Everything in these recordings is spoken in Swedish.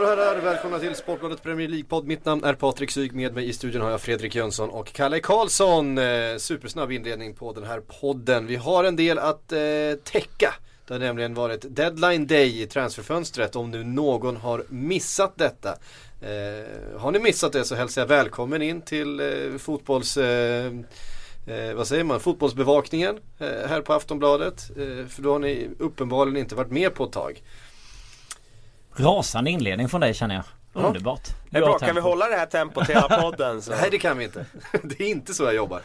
Damer och herrar, välkomna till Sportbladet Premier League-podd. Mitt namn är Patrik Syg, med mig i studion har jag Fredrik Jönsson och Kalle Karlsson. Eh, supersnabb inledning på den här podden. Vi har en del att eh, täcka. Det har nämligen varit deadline day i transferfönstret om nu någon har missat detta. Eh, har ni missat det så hälsar jag välkommen in till eh, fotbolls... Eh, eh, vad säger man? Fotbollsbevakningen eh, här på Aftonbladet. Eh, för då har ni uppenbarligen inte varit med på ett tag. Rasande inledning från dig känner jag. Underbart. Det är Bra kan vi hålla det här tempot hela podden? Så. Nej det kan vi inte. Det är inte så jag jobbar.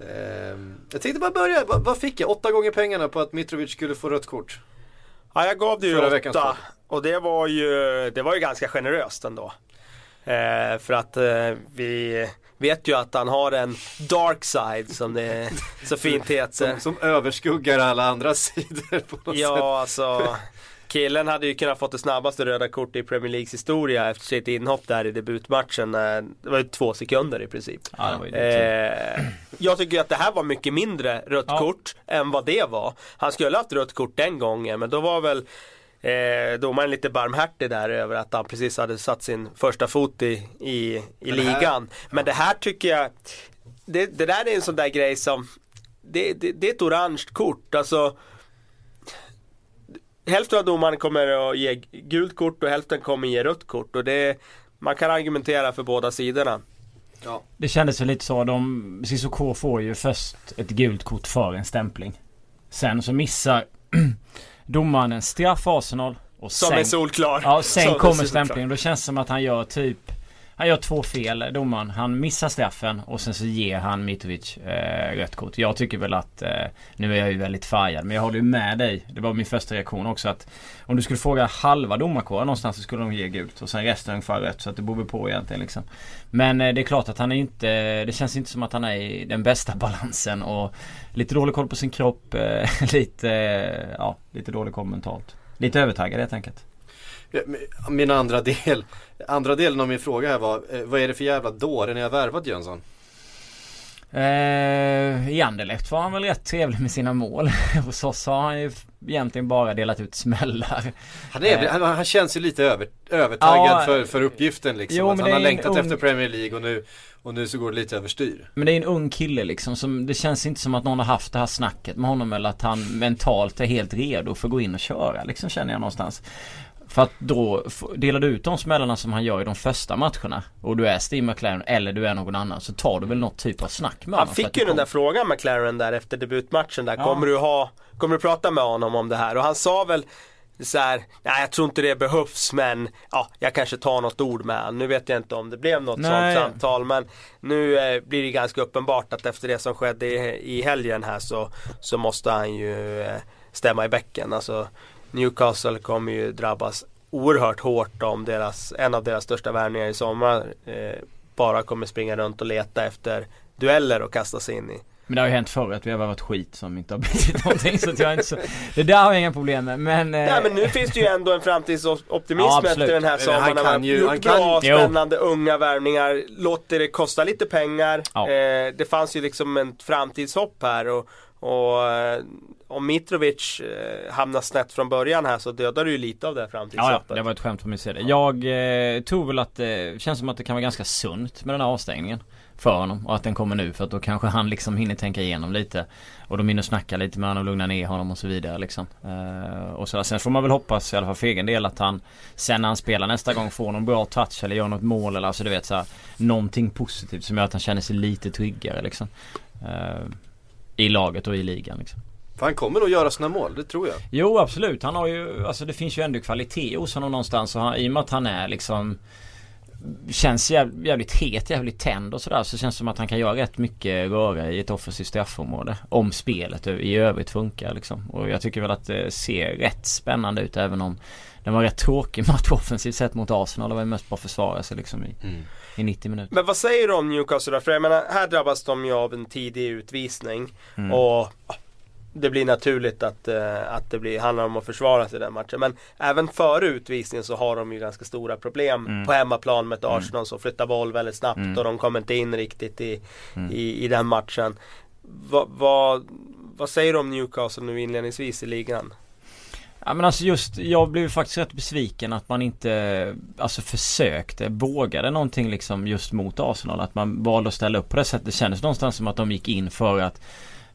Ehm, jag tänkte bara börja, vad, vad fick jag? Åtta gånger pengarna på att Mitrovic skulle få rött kort. Ja, jag gav det ju åtta. Och det var ju, det var ju ganska generöst ändå. Eh, för att eh, vi vet ju att han har en dark side som det så fint heter. Som, som överskuggar alla andra sidor på något sätt. Ja, alltså. Killen hade ju kunnat fått det snabbaste röda kortet i Premier Leagues historia efter sitt inhopp där i debutmatchen. Eh, Det var ju två sekunder i princip. Ja. Eh, jag tycker att det här var mycket mindre rött Ja. kort än vad det var. Han skulle ha haft rött kort den gången men då var väl eh, domaren lite barmhärtig där över att han precis hade satt sin första fot i, i, i Men det här- ligan. Men det här tycker jag, det, det där är en sån där grej som, det, det, det är ett orange kort. Alltså, hälften av domaren kommer att ge gult kort och hälften kommer ge rött kort. Och det, man kan argumentera för båda sidorna. Ja. Det kändes väl lite så. De, Cissoko får ju först ett gult kort för en stämpling. Sen så missar domaren en straff Arsenal. Och Som sen, är solklar. Ja, sen Som kommer solklar. stämplingen. Då känns det som att han gör typ han gör två fel, domaren. Han missar straffen och sen så ger han Mitrovic eh, rött kort. Jag tycker väl att, eh, nu är jag ju väldigt färgad, men jag håller ju med dig. Det var min första reaktion också att om du skulle fråga halva domarkåren någonstans så skulle de ge gult och sen resten ungefär rött. Så att det beror väl på egentligen liksom. Men eh, det är klart att han är inte, det känns inte som att han är i den bästa balansen och lite dålig koll på sin kropp, eh, lite, eh, ja, lite dålig koll mentalt. Lite övertaggad helt enkelt. Min andra del, andra delen av min fråga här var, eh, vad är det för jävla dåre ni har värvat Jönsson? Eh, I Anderlecht var han väl rätt trevlig med sina mål. Hos oss har han ju egentligen bara delat ut smällar. Han, är, Eh. han, han känns ju lite över, övertaggad Ja, för, för uppgiften liksom. jo, han har längtat ung- efter Premier League och nu, och nu så går det lite överstyr. Men det är en ung kille liksom som det känns inte som att någon har haft det här snacket med honom eller att han mentalt är helt redo för att gå in och köra liksom känner jag någonstans. För att då delar du ut de smällarna som han gör i de första matcherna och du är Steve McLaren eller du är någon annan så tar du väl något typ av snack med Han honom att fick ju den där frågan McLaren där efter debutmatchen där. Ja. Kommer du ha, kommer du prata med honom om det här? Och han sa väl så här, nej jag tror inte det behövs men ja, jag kanske tar något ord med honom. Nu vet jag inte om det blev något Nej. sånt samtal men nu eh, blir det ganska uppenbart att efter det som skedde i, i helgen här så, så måste han ju eh, stämma i bäcken. Alltså Newcastle kommer ju drabbas oerhört hårt om deras, en av deras största värvningar i sommar eh, bara kommer springa runt och leta efter dueller och kasta sig in i. Men det har ju hänt förr att vi har varit skit som inte har blivit någonting så att jag inte så Det där har jag inga problem med men... eh, Nej men nu finns det ju ändå en framtidsoptimism Ja, efter den här sommaren. han kan ju- han kan- bra, Jo. spännande, unga värvningar. Låter det kosta lite pengar. Ja. Eh, det fanns ju liksom en framtidshopp här och, och eh, om Mitrovic eh, hamnar snett från början här så dödar du ju lite av det här framtidshoppet. ja, det var ett skämt från min sida. Jag eh, tror väl att det känns som att det kan vara ganska sunt med den här avstängningen. För honom och att den kommer nu för att då kanske han liksom hinner tänka igenom lite. Och de hinner snacka lite med honom och lugna ner honom och så vidare liksom. Eh, och så, sen får man väl hoppas i alla fall för egen del att han sen när han spelar nästa gång får någon bra touch eller gör något mål eller alltså du vet så här, Någonting positivt som gör att han känner sig lite tryggare liksom. Eh, I laget och i ligan liksom. För han kommer nog göra sina mål, det tror jag. Jo absolut. Han har ju, alltså det finns ju ändå kvalitet hos honom någonstans. Och han, I och med att han är liksom känns jävligt, jävligt het, jävligt tänd och sådär. Så känns det som att han kan göra rätt mycket röra i ett offensivt straffområde. Om spelet i övrigt funkar liksom. Och jag tycker väl att det ser rätt spännande ut även om det var rätt tråkig match offensivt sett mot Arsenal. Det var ju mest bara försvara sig liksom i, mm. i 90 minuter. Men vad säger du om Newcastle då? För jag menar, här drabbas de ju av en tidig utvisning. Mm. Och det blir naturligt att, uh, att det blir, handlar om att försvara sig i den matchen. Men även före utvisningen så har de ju ganska stora problem mm. på hemmaplan med ett mm. Arsenal mm. som flyttar boll väldigt snabbt mm. och de kommer inte in riktigt i, mm. i, i, den matchen. Va, va, vad säger du om Newcastle nu inledningsvis i ligan? Ja men alltså just, jag blev faktiskt rätt besviken att man inte Alltså försökte, vågade någonting liksom just mot Arsenal. Att man valde att ställa upp på det sättet. Det kändes någonstans som att de gick in för att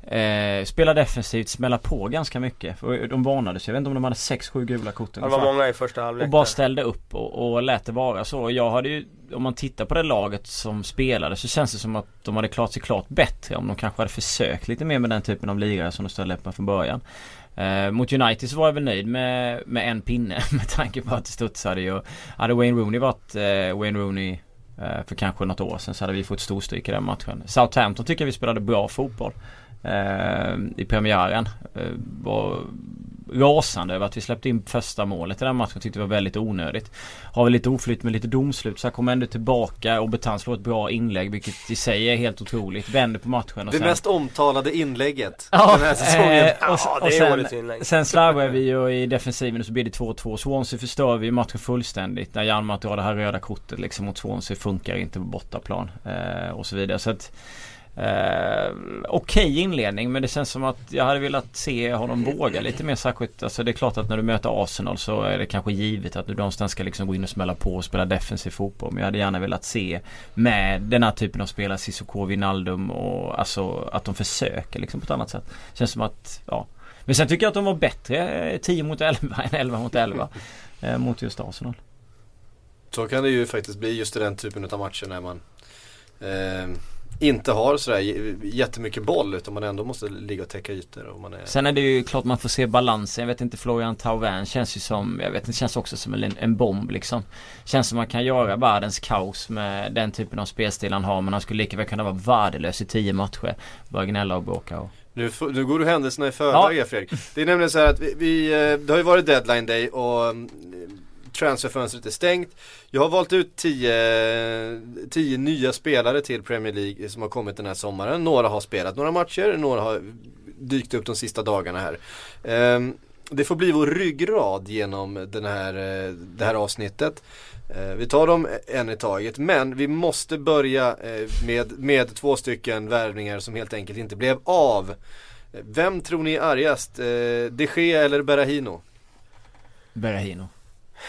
Eh, spela defensivt, smälla på ganska mycket. För de varnades, jag vet inte om de hade 6-7 gula kort Det var många i första halvlek. Och bara ställde upp och, och lät det vara så. Jag hade ju, om man tittar på det laget som spelade så känns det som att de hade klarat sig klart bättre om de kanske hade försökt lite mer med den typen av lirare som de ställde upp med från början. Eh, mot United så var jag väl nöjd med, med en pinne med tanke på att det studsade ju. Hade Wayne Rooney varit eh, Wayne Rooney eh, för kanske något år sedan så hade vi fått storstryk i den matchen. Southampton tycker jag vi spelade bra fotboll eh, i premiären. Eh, var rasande över att vi släppte in första målet i den matchen. Tyckte det var väldigt onödigt. Har väl lite oflytt med lite domslut så här kommer ändå tillbaka och Betan slår ett bra inlägg vilket i sig är helt otroligt. Vänder på matchen och Det sen... mest omtalade inlägget ja, den här säsongen. Eh, och, och, sen, sen slarvar vi ju i defensiven och så blir det 2-2. Swansea förstör vi matchen fullständigt. När Hjalmar drar det här röda kortet liksom mot Swansea funkar inte på bortaplan. Eh, och så vidare. Så att Eh, Okej okay inledning men det känns som att jag hade velat se honom våga lite mer särskilt. Alltså det är klart att när du möter Arsenal så är det kanske givet att du någonstans ska liksom gå in och smälla på och spela defensiv fotboll. Men jag hade gärna velat se med den här typen av spelare, Cissoko, Wijnaldum och alltså att de försöker liksom på ett annat sätt. Känns som att, ja. Men sen tycker jag att de var bättre 10 mot 11 än 11 mot 11 eh, mot just Arsenal. Så kan det ju faktiskt bli just i den typen av matcher när man eh inte har sådär jättemycket boll utan man ändå måste ligga och täcka ytor. Och man är... Sen är det ju klart man får se balansen. Jag vet inte Florian Thauvin känns ju som, jag vet inte, känns också som en, en bomb liksom. Känns som man kan göra världens kaos med den typen av spelstil han har men han skulle lika väl kunna vara värdelös i tio matcher. Bara gnälla och bråka och... Nu, nu går du händelserna i förväg ja. Fredrik. Det är nämligen så här att vi, vi, eh, det har ju varit deadline day och mm, transferfönstret är stängt. Jag har valt ut 10 nya spelare till Premier League som har kommit den här sommaren. Några har spelat några matcher, några har dykt upp de sista dagarna här. Um, det får bli vår ryggrad genom den här, eh, det här avsnittet. Eh, vi tar dem en i taget men vi måste börja eh, med, med två stycken värvningar som helt enkelt inte blev av. Vem tror ni är argast? De Gea eller Berahino? Berahino.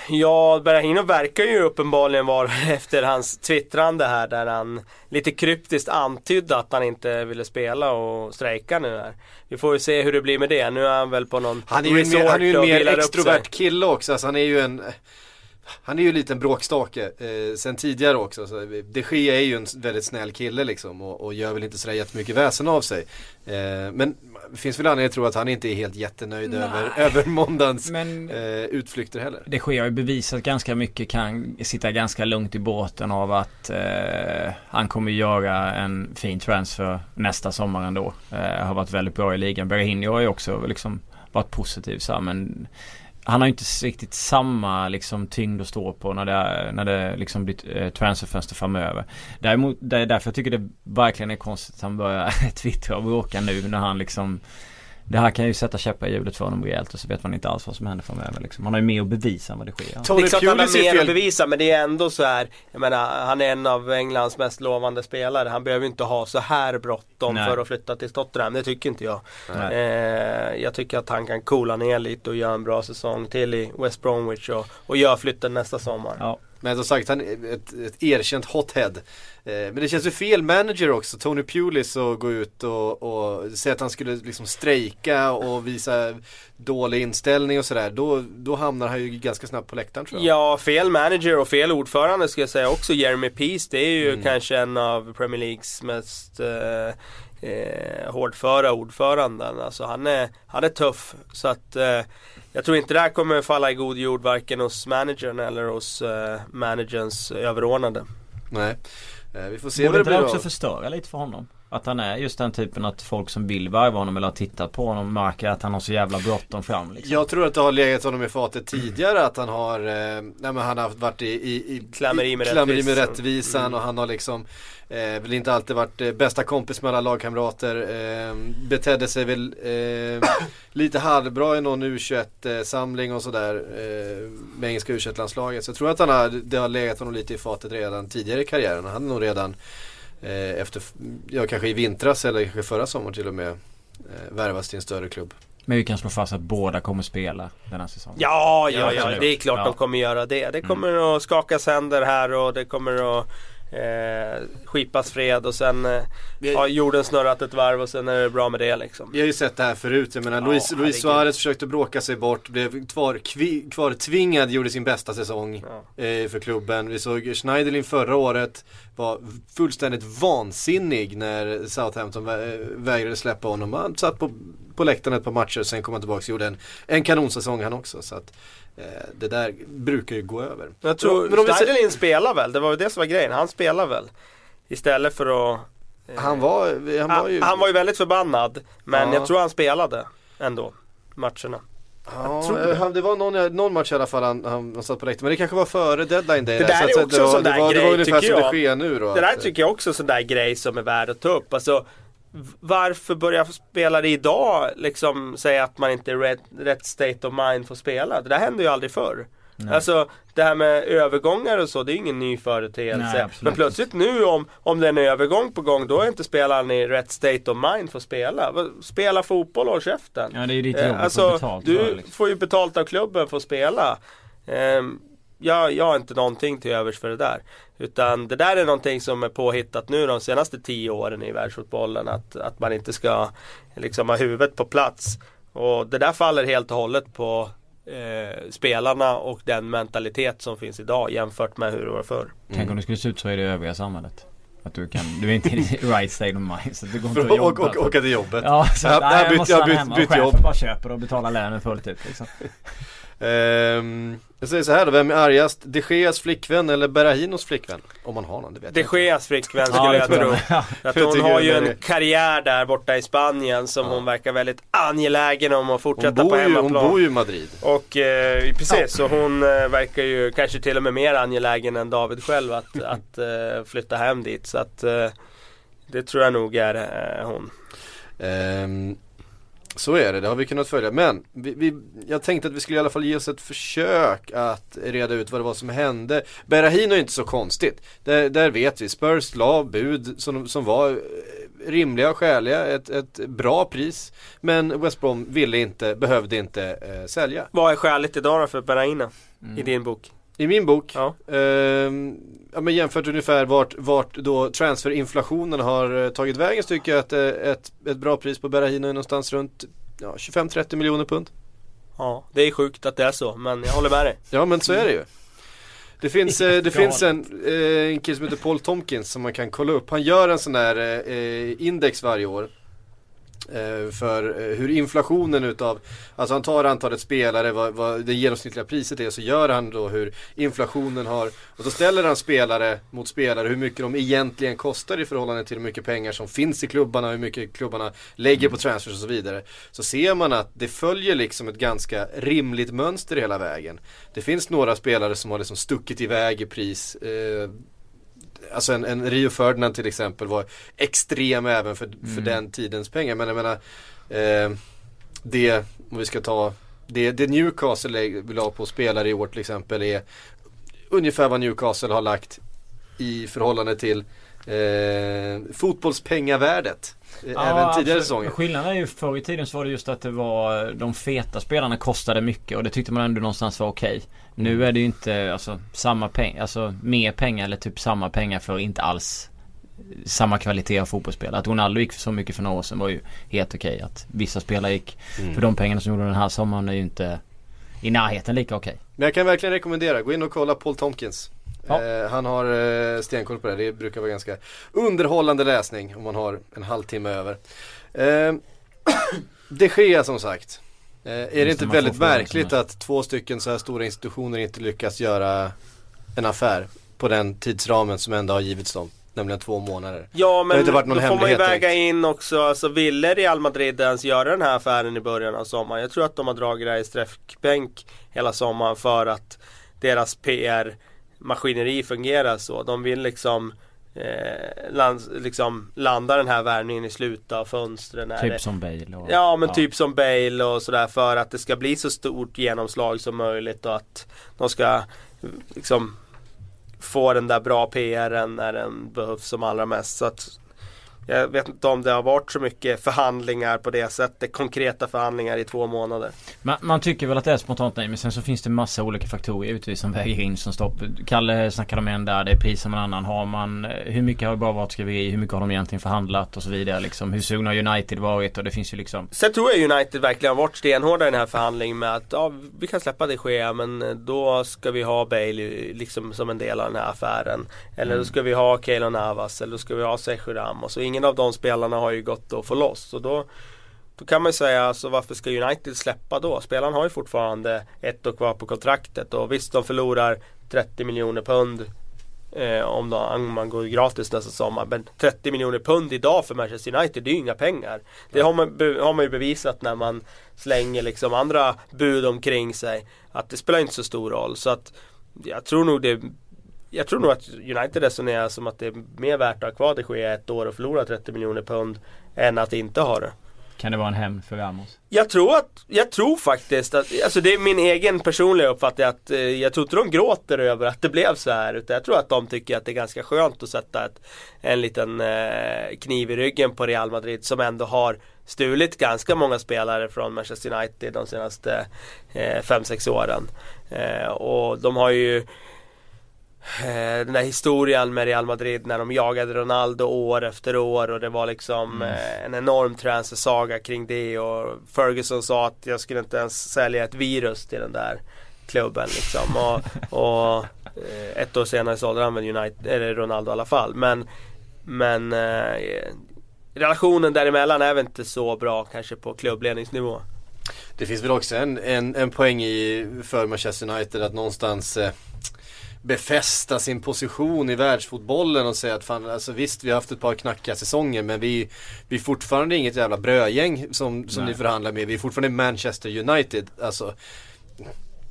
Ja, Berahino verkar ju uppenbarligen vara efter hans twittrande här där han lite kryptiskt antydde att han inte ville spela och strejka nu här. Vi får ju se hur det blir med det. Nu är han väl på någon Han är ju en mer, han är ju en mer extrovert kille också. Alltså han är ju en han är ju en liten bråkstake eh, sen tidigare också. Så de Gea är ju en väldigt snäll kille liksom och, och gör väl inte sådär jättemycket väsen av sig. Eh, men det finns väl anledning att tro att han inte är helt jättenöjd över, över måndagens Men, eh, utflykter heller. Det sker ju bevisat ganska mycket kan sitta ganska lugnt i båten av att eh, han kommer göra en fin transfer nästa sommar ändå. Eh, har varit väldigt bra i ligan. Berahino har ju också liksom varit positiv så här, men han har ju inte riktigt samma liksom tyngd att stå på när det, när det liksom blir eh, transferfönster framöver. Däremot, det är därför jag tycker det verkligen är konstigt att han börjar twittra och bråka nu när han liksom det här kan ju sätta käppar i hjulet för honom rejält och så vet man inte alls vad som händer framöver liksom. Han har ju mer att bevisa vad det sker. Tony det är klart han har mer att bevisa men det är ändå så här Jag menar han är en av Englands mest lovande spelare. Han behöver inte ha så här bråttom för att flytta till Tottenham. Det tycker inte jag. Eh, jag tycker att han kan coola ner lite och göra en bra säsong till i West Bromwich och, och göra flytten nästa sommar. Ja. Men som sagt, han är ett, ett erkänt hothead. Eh, men det känns ju fel manager också, Tony Pulis att gå ut och, och säga att han skulle liksom strejka och visa dålig inställning och sådär. Då, då hamnar han ju ganska snabbt på läktaren tror jag. Ja, fel manager och fel ordförande ska jag säga också. Jeremy Peace, det är ju mm. kanske en av Premier Leagues mest eh, eh, hårdföra ordföranden. Alltså han är, han är tuff. Så att eh, jag tror inte det här kommer falla i god jord varken hos managern eller hos uh, managerns överordnade. Nej, eh, vi får se Borde vad det inte det blir också av. förstöra lite för honom? Att han är just den typen att folk som vill värva honom eller har tittat på honom märker att han har så jävla bråttom fram liksom. Jag tror att det har legat honom i fatet tidigare att han har, eh, nej men han har varit i, i, i Klammeri med klammeri med rättvisan. rättvisan Mm. och han har liksom eh, väl inte alltid varit eh, bästa kompis med alla lagkamrater. Eh, betedde sig väl eh, lite halvbra i någon U21-samling och sådär eh, med engelska U21-landslaget. Så jag tror att han har, det har legat honom lite i fatet redan tidigare i karriären. Han hade nog redan eh, efter, ja kanske i vintras eller kanske förra sommaren till och med eh, värvas till en större klubb. Men vi kan slå fast att båda kommer spela den här säsongen. Ja, ja, Ja, det är klart Ja. de kommer göra det. Det kommer att skakas händer här och det kommer att eh, skipas fred och sen eh, har jorden snurrat ett varv och sen är det bra med det liksom. Vi har ju sett det här förut. Jag menar Ja, Luis. Suarez försökte bråka sig bort, blev kvar, kvi, kvartvingad, gjorde sin bästa säsong Ja. eh, för klubben. Vi såg Schneiderlin förra året var fullständigt vansinnig när Southampton vä- vägrade släppa honom. Han satt på, på läktaren ett par matcher, sen kom han tillbaka och gjorde en, en kanonsäsong han också. Så att, eh, det där brukar ju gå över. Jag tror Men om vi ser- Schneiderlin spelar väl, det var ju det som var grejen. Han spelar väl. Istället för att... eh, Han var, han var ju... han, han var ju väldigt förbannad. Men Ja. jag tror han spelade ändå. Matcherna. Ja, det. han, det var någon, någon match i alla fall han, han, han satt på läktaren. Men det kanske var före deadline day. Det där att är också det var, en sån det där var, det var grej, ungefär tycker som det jag. sker nu då. Det där att- tycker jag också är en sån där grej som är värd att ta upp. Alltså, varför börja spelare idag liksom säga att man inte är rätt, rätt state of mind för att spela? Det där hände ju aldrig förr. Alltså det här med övergångar och så, det är ingen ny Nej, företeelse. absolut Men plötsligt nu om, om det är en övergång på gång, då är inte spelaren i rätt state of mind för att spela. Spela fotboll och håll käften. Ja det är ju ditt Eh, jobb att alltså, betalt du liksom. får ju betalt av klubben för att spela. Ehm, jag, jag har inte någonting till övers för det där. Utan det där är någonting som är påhittat nu de senaste tio åren i världsfotbollen. Att, att man inte ska liksom ha huvudet på plats. Och det där faller helt och hållet på eh, spelarna och den mentalitet som finns idag jämfört med hur det var förr. Tänk om det skulle se ut så i det övriga samhället. Att du kan, du är inte i right state of mind så det går inte att jobba. åka, åka till jobbet. Ja, så Ja, att, där nej, jag måste jag bytt- och jobb. bara köper och betalar lönen fullt ut liksom. Ehm, jag säger så här då, vem är argast? De Geas flickvän eller Berahinos flickvän? Om man har någon, det vet De jag. Geas flickvän skulle Ja, det jag tror tro. att hon har ju en är- karriär där borta i Spanien som Ja. hon verkar väldigt angelägen om att fortsätta på bor, ju, hon hemmaplan. bor ju i Madrid. Och eh, precis, så hon eh, verkar ju kanske till och med mer angelägen än David själv att, att eh, flytta hem dit. Så att eh, det tror jag nog är eh, hon. Ehm, så är det, det har vi kunnat följa. Men vi, vi, jag tänkte att vi skulle i alla fall ge oss ett försök att reda ut vad det var som hände. Berahino är inte så konstigt. Där, där vet vi, Spurs la bud som, som var eh, rimliga och skäliga, ett, ett bra pris. Men West Brom ville inte, behövde inte eh, sälja. Vad är skäligt idag då för Beraina i din bok? I min bok, Ja. ehm, ja, men jämfört ungefär vart, vart då transferinflationen har eh, tagit vägen så tycker jag att eh, ett, ett bra pris på Berahino är någonstans runt ja, 25-30 miljoner pund. ja, det är sjukt att det är så men jag håller med dig. Ja men så är det ju. Det finns, eh, det finns en, eh, en kille som heter Paul Tompkins som man kan kolla upp. Han gör en sån där eh, index varje år. Eh, för eh, hur inflationen utav, alltså han tar antalet spelare, vad, vad det genomsnittliga priset är, så gör han då hur inflationen har, och så ställer han spelare mot spelare, hur mycket de egentligen kostar i förhållande till hur mycket pengar som finns i klubbarna, hur mycket klubbarna lägger på transfers och så vidare. Så ser man att det följer liksom ett ganska rimligt mönster hela vägen. Det finns några spelare som har liksom stuckit iväg i pris. Eh, Alltså en, en Rio Ferdinand till exempel var extrem även för, för den tidens pengar. Men jag menar eh, Det, om vi ska ta Det, det Newcastle ha på spelare i år till exempel är Ungefär vad Newcastle har lagt I förhållande till eh, Fotbollspengavärdet eh, Även tidigare säsonger Skillnaden är ju förr i tiden så var det just att det var de feta spelarna kostade mycket och det tyckte man ändå någonstans var okej. Nu är det ju inte alltså samma pengar, alltså mer pengar eller typ samma pengar för inte alls samma kvalitet av fotbollsspelare. Att Ronaldo gick för så mycket för några år sedan var ju helt okej. Att vissa spelare gick för de pengarna som gjorde den här sommaren är ju inte i närheten lika okej. Men jag kan verkligen rekommendera, gå in och kolla Paul Tompkins Ja. eh, Han har eh, stenkoll på det, det brukar vara ganska underhållande läsning om man har en halvtimme över eh, De Gea som sagt Eh, är det inte väldigt märkligt att två stycken så här stora institutioner inte lyckas göra en affär på den tidsramen som ändå har givits dem? Nämligen två månader. Ja har men inte varit någon då får man ju väga direkt. in också, alltså ville Real Madrid ens göra den här affären i början av sommaren? Jag tror att de har dragit det här i sträckbänk hela sommaren för att deras PR-maskineri fungerar så. De vill liksom eh, land, liksom landa den här värvningen i slutet av fönstren. när det- Typ som Bale och, Ja men typ som Bale och sådär för att det ska bli så stort genomslag som möjligt och att de ska liksom få den där bra PRen när den behövs som allra mest. Så att jag vet inte om det har varit så mycket förhandlingar på det sättet, konkreta förhandlingar i två månader. Man, man tycker väl att det är spontant nej men sen så finns det massa olika faktorer givetvis som väger in som stopp. Kalle snackade om en där, det är pris som en annan. Har man, eh, hur mycket har det bara varit skriveri, hur mycket har de egentligen förhandlat och så vidare liksom. Hur sugna har United varit och det finns ju liksom Sen tror jag United verkligen har varit stenhårda i den här förhandlingen med att ja, vi kan släppa det ske men då ska vi ha Bale liksom som en del av den här affären. Eller då ska vi ha Keylor Navas eller då ska vi ha Ramos. Och ingen av de spelarna har ju gått att få loss. Så då, då kan man ju säga alltså varför ska United släppa då? Spelaren har ju fortfarande ett år kvar på kontraktet och visst de förlorar 30 miljoner pund Eh, om, då, om man går gratis nästa sommar. Men 30 miljoner pund idag för Manchester United, det är ju inga pengar. Det har man, be, har man ju bevisat när man slänger liksom andra bud omkring sig. Att det spelar inte så stor roll. Så att jag tror nog det jag tror nog att United resonerar som att det är mer värt att ha kvar det Gea ett år och förlora 30 miljoner pund än att inte ha det. Kan det vara en hämnd för Ramos? Jag tror att, jag tror faktiskt att, alltså det är min egen personliga uppfattning att eh, jag tror inte de gråter över att det blev så här utan jag tror att de tycker att det är ganska skönt att sätta ett, en liten eh, kniv i ryggen på Real Madrid som ändå har stulit ganska många spelare från Manchester United de senaste 5-6 åren. Eh, och de har ju eh, den där historien med Real Madrid när de jagade Ronaldo år efter år och det var liksom eh, en enorm transfersaga kring det och Ferguson sa att jag skulle inte ens sälja ett virus till den där klubben liksom. Och, och eh, ett år senare sålde han väl United, eller Ronaldo i alla fall. Men, men eh, relationen däremellan är väl inte så bra kanske på klubbledningsnivå. Det finns väl också en, en, en poäng i för Manchester United att någonstans eh, befästa sin position i världsfotbollen och säga att fan, alltså visst vi har haft ett par knackiga säsonger men vi, vi är fortfarande inget jävla brödgäng som, som Nej. ni förhandlar med. Vi är fortfarande Manchester United. Alltså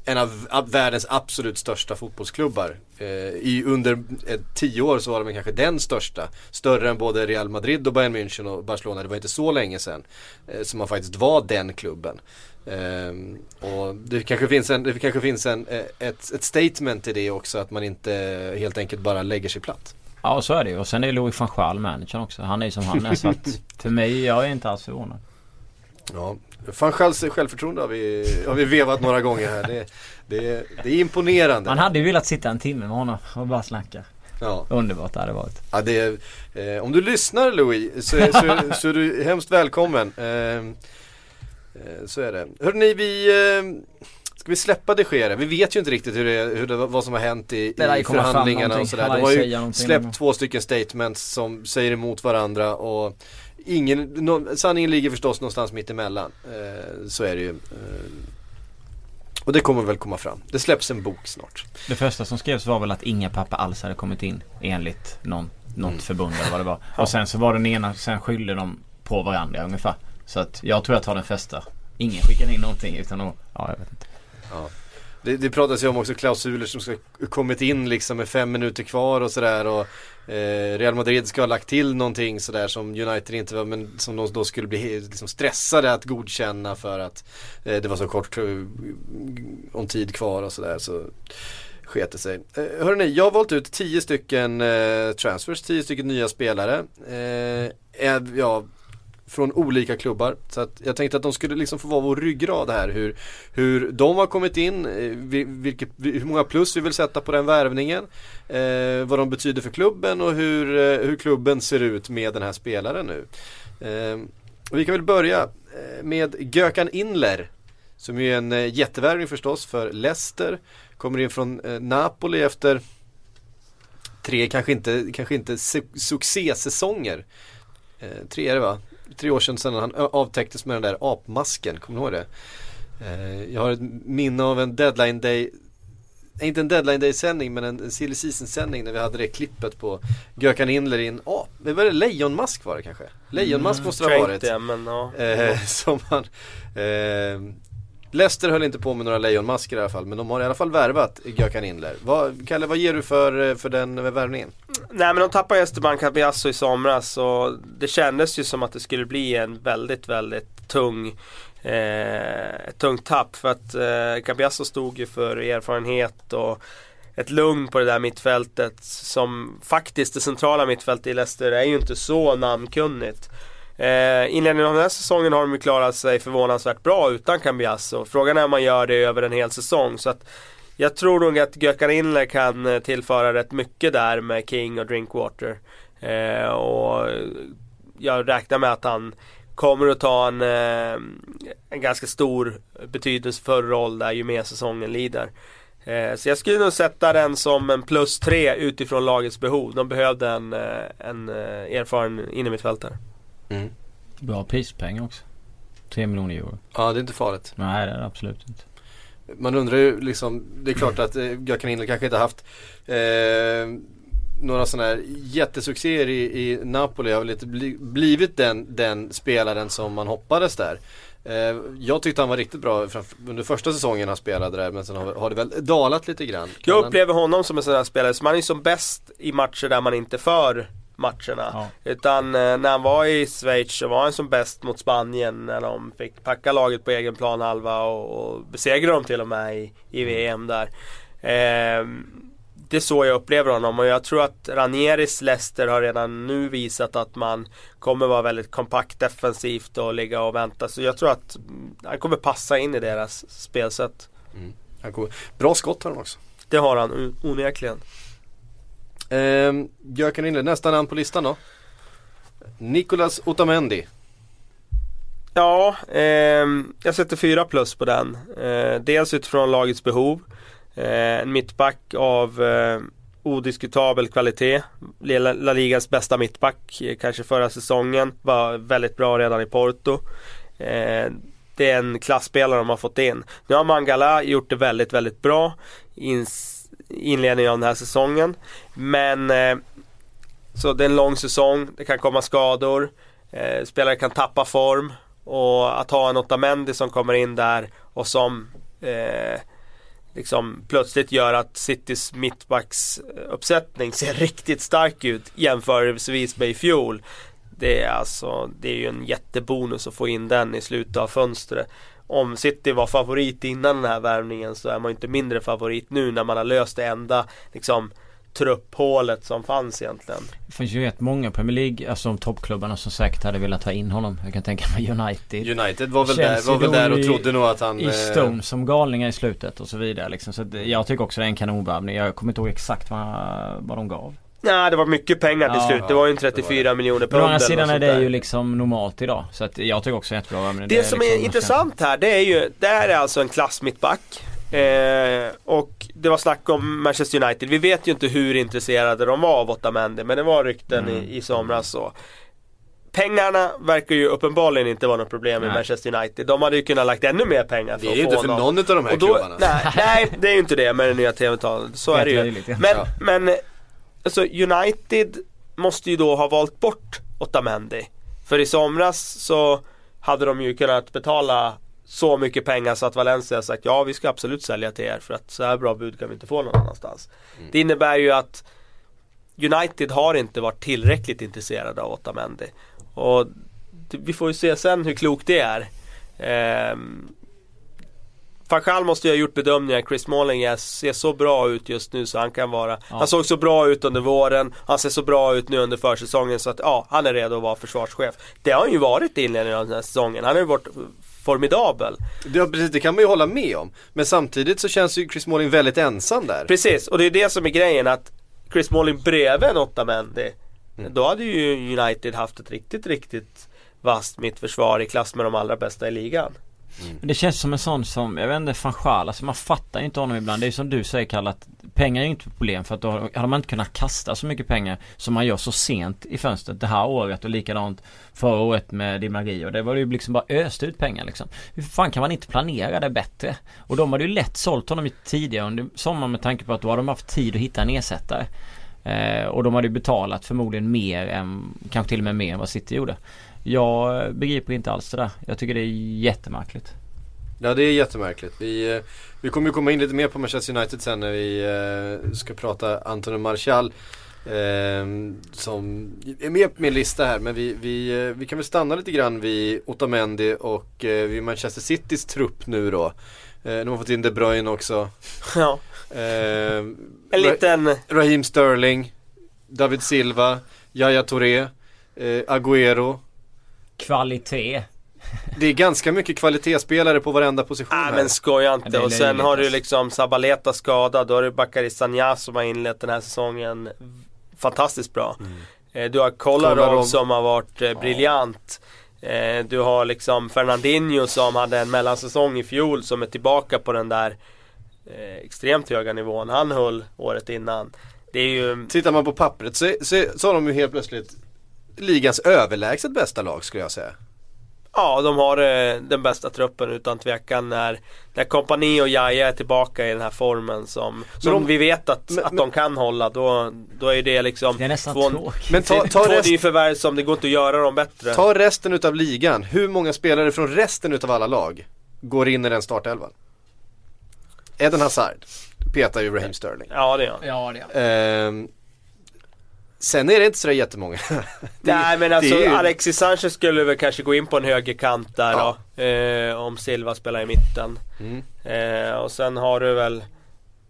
en av världens absolut största fotbollsklubbar. Eh, i, under eh, tio år så var de kanske den största. Större än både Real Madrid och Bayern München och Barcelona. Det var inte så länge sedan eh, som man faktiskt var den klubben. Ehm, och det kanske finns, en, det kanske finns en, eh, ett, ett statement i det också att man inte helt enkelt bara lägger sig platt. Ja så är det ju. Och sen är Louis van Gaal managern också. Han är ju som han är. så att för mig, jag är inte alls förvånad. Ja, Van Schals självförtroende har vi, har vi vevat några gånger här. Det, det, det är imponerande. Man hade ju velat sitta en timme med honom och bara snacka. Ja. Underbart det hade varit. Ja, det är, eh, om du lyssnar Louis så, är- så, så är du hemskt välkommen. Eh, eh, så är det. Hörrni, vi eh, Ska vi släppa det Gea? Vi vet ju inte riktigt hur det, hur det, vad som har hänt i, i förhandlingarna och sådär. De har ju släppt två stycken statements som säger emot varandra och ingen, nå, sanningen ligger förstås någonstans mitt emellan. Eh, så är det ju. Eh, och det kommer väl komma fram. Det släpps en bok snart. Det första som skrevs var väl att inga papper alls hade kommit in enligt någon, något Mm. förbund eller vad det var. Och sen så var den ena, sen skyllde de på varandra ungefär. Så att jag tror jag tar den första. Ingen skickade in någonting utan att, ja jag vet inte. Det, det pratas ju om också klausuler som ska kommit in liksom med fem minuter kvar och sådär och eh, Real Madrid ska ha lagt till någonting sådär som United inte var men som de då skulle bli liksom stressade att godkänna för att eh, det var så kort eh, om tid kvar och sådär så sket det sig. Eh, hörrni, jag har valt ut tio stycken eh, transfers, tio stycken nya spelare. Eh, eh ja, från olika klubbar. Så att jag tänkte att de skulle liksom få vara vår ryggrad här. Hur, hur de har kommit in, eh, vilket, hur många plus vi vill sätta på den värvningen. Eh, vad de betyder för klubben och hur, eh, hur klubben ser ut med den här spelaren nu. Eh, och vi kan väl börja eh, med Gökan Inler. Som är en jättevärvning förstås för Leicester. Kommer in från Napoli efter tre, kanske inte, kanske inte su- succésäsonger. Eh, tre är det va? Tre år sedan, sedan han avtäcktes med den där apmasken, kommer du ihåg det? Eh, jag har ett minne av en deadline day inte en deadline day sändning men en, silly season sändning när vi hade det klippet på Gökan Inler i en, ja, det var det lejonmask var det kanske? Lejonmask Mm, måste det ha varit. Det, men, ja. Eh, som han, eh, Leicester höll inte på med några lejonmasker i alla fall men de har i alla fall värvat Gökan Inler. Vad, Kalle, vad ger du för, eh, för den värvningen? Nej men de tappade Esteban Cabiasso i somras och det kändes ju som att det skulle bli en väldigt, väldigt tung eh, tungt tapp för att eh, Cabiasso stod ju för erfarenhet och ett lugn på det där mittfältet som faktiskt det centrala mittfältet i Leicester är ju inte så namnkunnigt. Eh, inledningen av den här säsongen har de ju klarat sig förvånansvärt bra utan Cambiasso. Frågan är om man gör det över en hel säsong. Så att jag tror nog att Gökhan Inler kan eh, tillföra rätt mycket där med King och Drinkwater. Eh, och jag räknar med att han kommer att ta en, eh, en ganska stor betydelsefull roll där ju mer säsongen lider. Eh, så jag skulle nog sätta den som en plus tre utifrån lagets behov. De behövde en, en erfaren innermittfältare. Mm. Bra prispeng också. 3 miljoner euro. Ja, det är inte farligt. Nej, det är det absolut inte. Man undrar ju liksom, det är klart att eh, Gökhan Inler kanske inte haft eh, några sådana här jättesuccéer i, i Napoli har väl inte bli, blivit den, den spelaren som man hoppades där. Eh, jag tyckte han var riktigt bra under första säsongen han spelade där men sen har, har det väl dalat lite grann. Kan jag upplever honom som en sån här spelare som man är som bäst i matcher där man inte för matcherna. Ja. Utan eh, när han var i Schweiz så var han som bäst mot Spanien när de fick packa laget på egen planhalva och, och besegra dem till och med i, i VM där. Eh, det är så jag upplever honom och jag tror att Ranieris Leicester har redan nu visat att man kommer vara väldigt kompakt defensivt och ligga och vänta. Så jag tror att han kommer passa in i deras spelsätt. Mm. Bra skott har han också. Det har han onekligen. Eh, kan inleda, nästa namn på listan då? Nicolas Otamendi. Ja, eh, jag sätter fyra plus på den. Eh, dels utifrån lagets behov. Eh, en mittback av eh, odiskutabel kvalitet. La Ligas bästa mittback eh, kanske förra säsongen. Var väldigt bra redan i Porto. Eh, det är en klassspelare de har fått in. Nu har Mangala gjort det väldigt, väldigt bra. Ins inledningen av den här säsongen. Men eh, så det är en lång säsong, det kan komma skador, eh, spelare kan tappa form och att ha en Otamendi som kommer in där och som eh, liksom plötsligt gör att Citys mittbacksuppsättning ser riktigt stark ut jämförelsevis med i fjol. Det är alltså, det är ju en jättebonus att få in den i slutet av fönstret om City var favorit innan den här värvningen så är man inte mindre favorit nu när man har löst det enda liksom trupphålet som fanns egentligen. Det finns ju rätt många Premier League, alltså de toppklubbarna som säkert hade velat ha in honom. Jag kan tänka mig United. United var väl där, var väl där och trodde nog att han... I eh, Stone som galningar i slutet och så vidare liksom. Så jag tycker också det är en kanonvärvning. Jag kommer inte ihåg exakt vad, vad de gav. Nej det var mycket pengar till ja, slut. Det var ju en 34 det. miljoner pund å andra sidan är det ju liksom normalt idag. Så att jag tycker också det är jättebra. Men det, det som är, liksom är intressant här det är ju, det här är alltså en klassmittback. Eh, och det var snack om Manchester United. Vi vet ju inte hur intresserade de var av Otamendi. Men det var rykten mm. i, i somras så. Pengarna verkar ju uppenbarligen inte vara något problem nej. i Manchester United. De hade ju kunnat lagt ännu mer pengar för att få Det är ju inte för någon av de här då, klubbarna. Nej, nej, det är ju inte det med det nya TV-avtalet. Så är det ju. Men, men alltså United måste ju då ha valt bort Otamendi. För i somras så hade de ju kunnat betala så mycket pengar så att Valencia sagt ja vi ska absolut sälja till er för att så här bra bud kan vi inte få någon annanstans. Mm. Det innebär ju att United har inte varit tillräckligt intresserade av Otamendi. Och vi får ju se sen hur klokt det är. Ehm, Fanchal måste ju ha gjort bedömningar. Chris Smalling ser så bra ut just nu så han kan vara ja. Han såg så bra ut under våren. Han ser så bra ut nu under försäsongen så att ja, han är redo att vara försvarschef. Det har han ju varit i inledningen av den här säsongen. Han har ju varit formidabel. Ja precis, det kan man ju hålla med om. Men samtidigt så känns ju Chris Smalling väldigt ensam där. Precis, och det är det som är grejen att Chris Smalling bredvid en Otamendi mm. Då hade ju United haft ett riktigt, riktigt vasst mittförsvar i klass med de allra bästa i ligan Mm. Det känns som en sån som, jag vet inte, Fanchal, alltså man fattar ju inte honom ibland. Det är ju som du säger Kalle att pengar är ju inte ett problem för att då hade man inte kunnat kasta så mycket pengar som man gör så sent i fönstret det här året och likadant förra året med Di Maria. Och det var ju liksom bara öst ut pengar liksom. Hur fan kan man inte planera det bättre? Och de hade ju lätt sålt honom tidigare under sommaren med tanke på att då hade de haft tid att hitta en ersättare. Eh, och de hade ju betalat förmodligen mer än, kanske till och med mer än vad City gjorde. Jag begriper inte alls det där. Jag tycker det är jättemärkligt. Ja det är jättemärkligt. Vi, eh, vi kommer ju komma in lite mer på Manchester United sen när vi eh, ska prata Antonio Martial. Eh, som är med på min lista här men vi, vi, eh, vi kan väl stanna lite grann vid Otamendi och eh, vid Manchester Citys trupp nu då. Eh, nu har fått in De Bruyne också. Ja, Eh, en liten... Raheem Sterling, David Silva, Yahya Touré, eh, Agüero. Kvalitet. Det är ganska mycket kvalitetsspelare på varenda position Nej men skoja Ja, inte. och sen har du alltså. liksom Sabaleta skadad. Då har du Bakary Sagna som har inlett den här säsongen fantastiskt bra. Eh, Du har Kolarov Kolarov. som har varit eh, briljant. Eh, Du har liksom Fernandinho som hade en mellansäsong i fjol som är tillbaka på den där eh, extremt höga nivån han höll året innan. Det är ju Tittar man på pappret så, så, så har de ju helt plötsligt ligans överlägset bästa lag skulle jag säga. Ja, de har eh, den bästa truppen utan tvekan när, när Kompani och Jaja är tillbaka i den här formen som, som om- vi vet att, men- att de kan hålla. Då, då är det liksom Det är nästan två, tråkigt. Men ta, ta, två rest, nyförvärv som det går inte att göra dem bättre. ta resten utav ligan. Hur många spelare från resten utav alla lag går in i den startelvan? Eden Hazard petar ju Raheem Sterling. Ja, det gör han. Ja det är Ehm, sen är det inte sådär jättemånga. Det Nej men alltså det ju- Alexis Sanchez skulle väl kanske gå in på en högerkant där Ja. då. Eh, om Silva spelar i mitten. Mm. Eh, och sen har du väl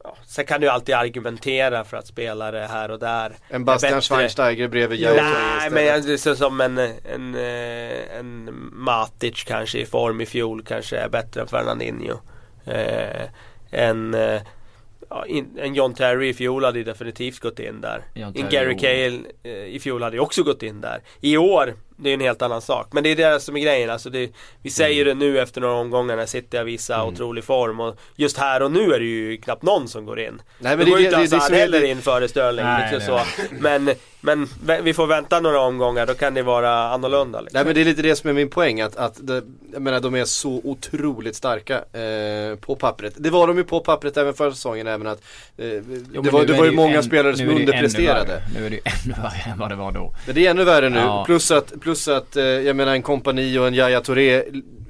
ja, Sen kan du alltid argumentera för att spelare här och där En Bastian bättre. Schweinsteiger bredvid Touré Nej men jag- det ser som en, en, eh, en Matic kanske i form i fjol kanske är bättre än Fernandinho. Eh, en, eh, ja, in, en John Terry i fjol hade ju definitivt gått in där. En Gary. Cahill eh, i fjol hade ju också gått in där. I år, det är en helt annan sak. Men det är det som är grejen. Alltså det, vi säger Mm. det nu efter några omgångar när City har visat otrolig form. Och just här och nu är det ju knappt någon som går in. Nej, men det går ju inte är- heller in före Sterling. Nej, liksom det- så. Men, men vi får vänta några omgångar, då kan det vara annorlunda. Liksom. Nej men det är lite det som är min poäng att, att det, jag menar de är så otroligt starka eh, på pappret. Det var de ju på pappret även förra säsongen även att eh, Jo, det var, det var ju ju många än- spelare som underpresterade. Nu är det ju ännu värre än vad det var då. Men det är ännu värre nu. Ja. Plus att, plus att eh, jag menar en kompani och en Yahya Touré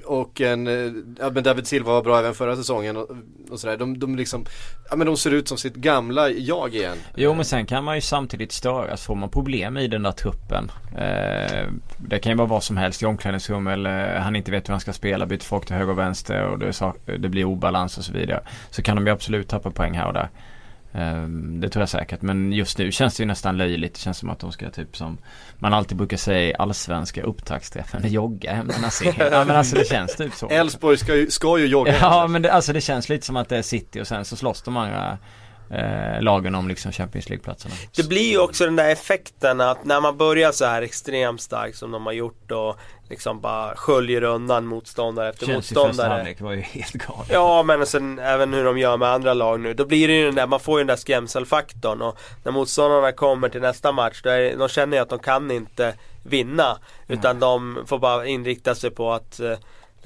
och en, eh, ja men David Silva var bra även förra säsongen och, och sådär. De, de liksom, ja men de ser ut som sitt gamla jag igen. Jo men sen kan man ju samtidigt störas. Får man problem i den där truppen. Eh, det kan ju vara vad som helst i omklädningsrum eller han inte vet hur han ska spela. Byter folk till höger och vänster och det, det blir obalans och så vidare. Så kan de ju absolut tappa poäng här och där. Eh, det tror jag säkert. Men just nu känns det ju nästan löjligt. Det känns som att de ska typ som man alltid brukar säga i allsvenska upptaktsträffen. Jogga hem denna serien. Ja men alltså det känns typ så. Elfsborg ska ju, ska ju jogga. Ja men det, alltså det känns lite som att det är City och sen så slåss de andra eh, lagen om liksom Champions League-platserna. Det blir ju också den där effekten att när man börjar så här extremt starkt som de har gjort och liksom bara sköljer undan motståndare efter Känns ju första motståndare. halvlek var ju helt galet. Ja men sen även hur de gör med andra lag nu. Då blir det ju den där, man får ju den där skrämselfaktorn och när motståndarna kommer till nästa match då är, de känner ju att de kan inte vinna. Utan de får bara inrikta sig på att eh,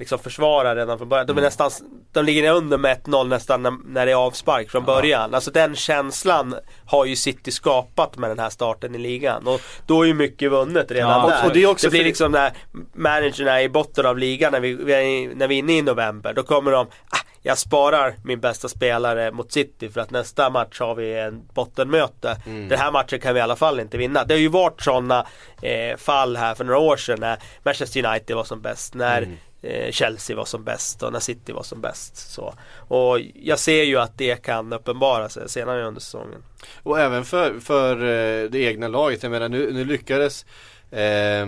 liksom försvara redan från början. De, är nästan, de ligger under med 1-0 nästan när, när det är avspark från början. Alltså den känslan har ju City skapat med den här starten i ligan. Och då är ju mycket vunnet redan där. och det är också blir för- liksom när managerna är i botten av ligan när vi, vi är, när vi är inne i november. Då kommer de, ah, jag sparar min bästa spelare mot City för att nästa match har vi en bottenmöte. Mm. Den här matchen kan vi i alla fall inte vinna. Det har ju varit sådana eh, fall här för några år sedan när Manchester United var som bäst. När Mm. Eh, Chelsea var som bäst och när City var som bäst. Så. Och jag ser ju att det kan uppenbara sig senare under säsongen. Och även för, för eh, det egna laget. Jag menar nu, nu lyckades eh,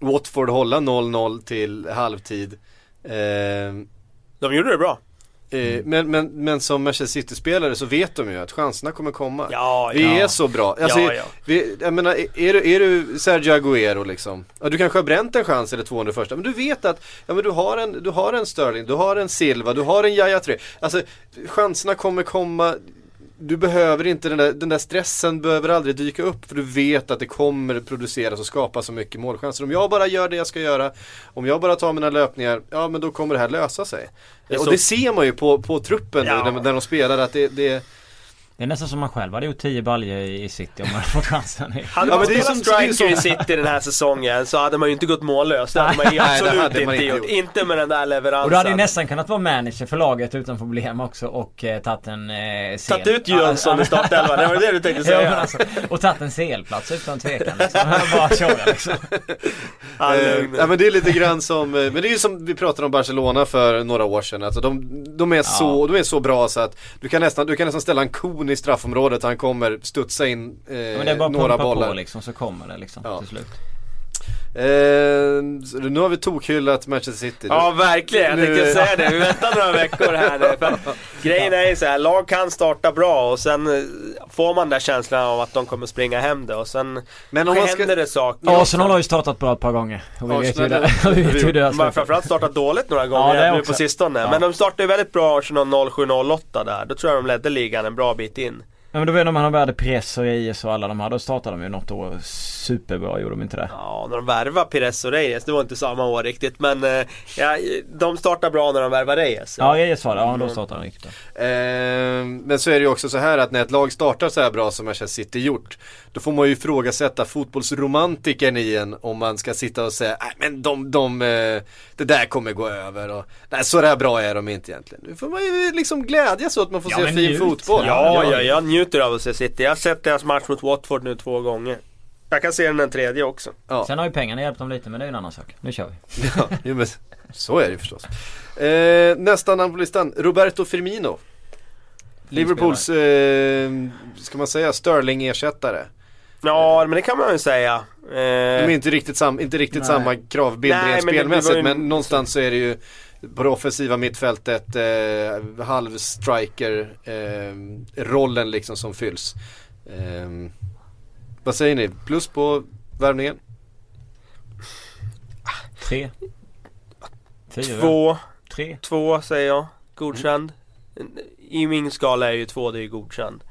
Watford hålla 0-0 till halvtid. Eh, De gjorde det bra. Eh, men, men, men som Manchester City-spelare så vet de ju att chanserna kommer komma. Ja, vi ja. är så bra. Alltså, Ja. Vi, jag menar, är du, är du Sergio Agüero liksom? Ja, du kanske har bränt en chans eller 200 första, men du vet att ja, men du, har en, du har en Sterling, du har en Silva, du har en Yahya Touré. Alltså chanserna kommer komma du behöver inte den där, den där stressen behöver aldrig dyka upp för du vet att det kommer produceras och skapas så mycket målchanser. Om jag bara gör det jag ska göra, om jag bara tar mina löpningar, ja men då kommer det här lösa sig. Det och så- det ser man ju på, på truppen Ja. nu när, när de spelar att det, det Det är nästan som man själv hade gjort 10 baljor i City om man hade fått chansen. Hade Ja, man är spelat striker i City den här säsongen så hade man ju inte gått mållös. Det hade man ju Nej, absolut hade man inte inte gjort. gjort. Inte med den där leveransen. Och du hade ju nästan kunnat vara manager för laget utan problem också och eh, tagit en eh, CL. Tagit ut Jönsson i startelvan, det var det du tänkte Ja, säga? alltså, och tagit en CL-plats utan tvekan liksom. Bara köra liksom. Ja, Eh, ja men det är lite grann som, eh, men det är ju som vi pratade om Barcelona för några år sedan. Alltså de, de, är, så, de är så bra så att du kan, nästan, du kan nästan ställa en kon i straffområdet han kommer studsa in eh, att några bollar. på liksom så kommer det liksom Ja. till slut. Eh, nu har vi tokhyllat Manchester City. Ja verkligen, jag Nu- tänkte säga det. Vi väntar några veckor här grejen är ju så här, lag kan starta bra och sen eh, får man den känslan av att de kommer springa hem det och sen Men om man ska, händer det saker. Arsenal har ju startat bra ett par gånger. Och vi vet ju Arsenal- det. vi vet hur det har De har slutat. framförallt startat dåligt några Ja, gånger det nu också. på sistone. Ja. Men de startade ju väldigt bra Arsenal 07-08 där. Då tror jag de ledde ligan en bra bit in. Ja, men då vet jag när man hade Press och Reyes och alla de här. Då startade de ju något år superbra, gjorde de inte det? Ja, när de värvade Pires och Reyes, det var inte samma år riktigt. Men eh, ja, de startar bra när de värvar Reyes. Ja, Reyes var det. Ja, då startade de riktigt bra. eh, men så är det ju också så här att när ett lag startar så här bra som Manchester City gjort. Då får man ju ifrågasätta fotbollsromantiken i en om man ska sitta och säga nej men de, de, eh, det där kommer gå över och nej så där bra är de inte egentligen. Nu får man ju liksom glädjas åt att man får Ja, se fin njut. fotboll. Ja, ja, jag njuter av att se City. Jag har sett deras match mot Watford nu två gånger. Jag kan se den en tredje också. Ja. Sen har ju pengarna hjälpt dem lite, men det är ju en annan sak. Nu kör vi. Ja, jo, men så är det ju förstås. Eh, nästa namn på listan, Roberto Firmino. Liverpools, eh, ska man säga, Sterling-ersättare. Ja, men det kan man ju säga. Eh, De är inte riktigt, sam, inte riktigt Nej. samma kravbild Nej, rent men det- det spelmässigt var ju- men någonstans så är det ju på det offensiva mittfältet, eh, halvstriker eh, rollen liksom som fylls. Eh, vad säger ni? Plus på värvningen? Tre. Fyra. två, Tre. två säger jag. Godkänd. I min skala är ju två, det är ju godkänd.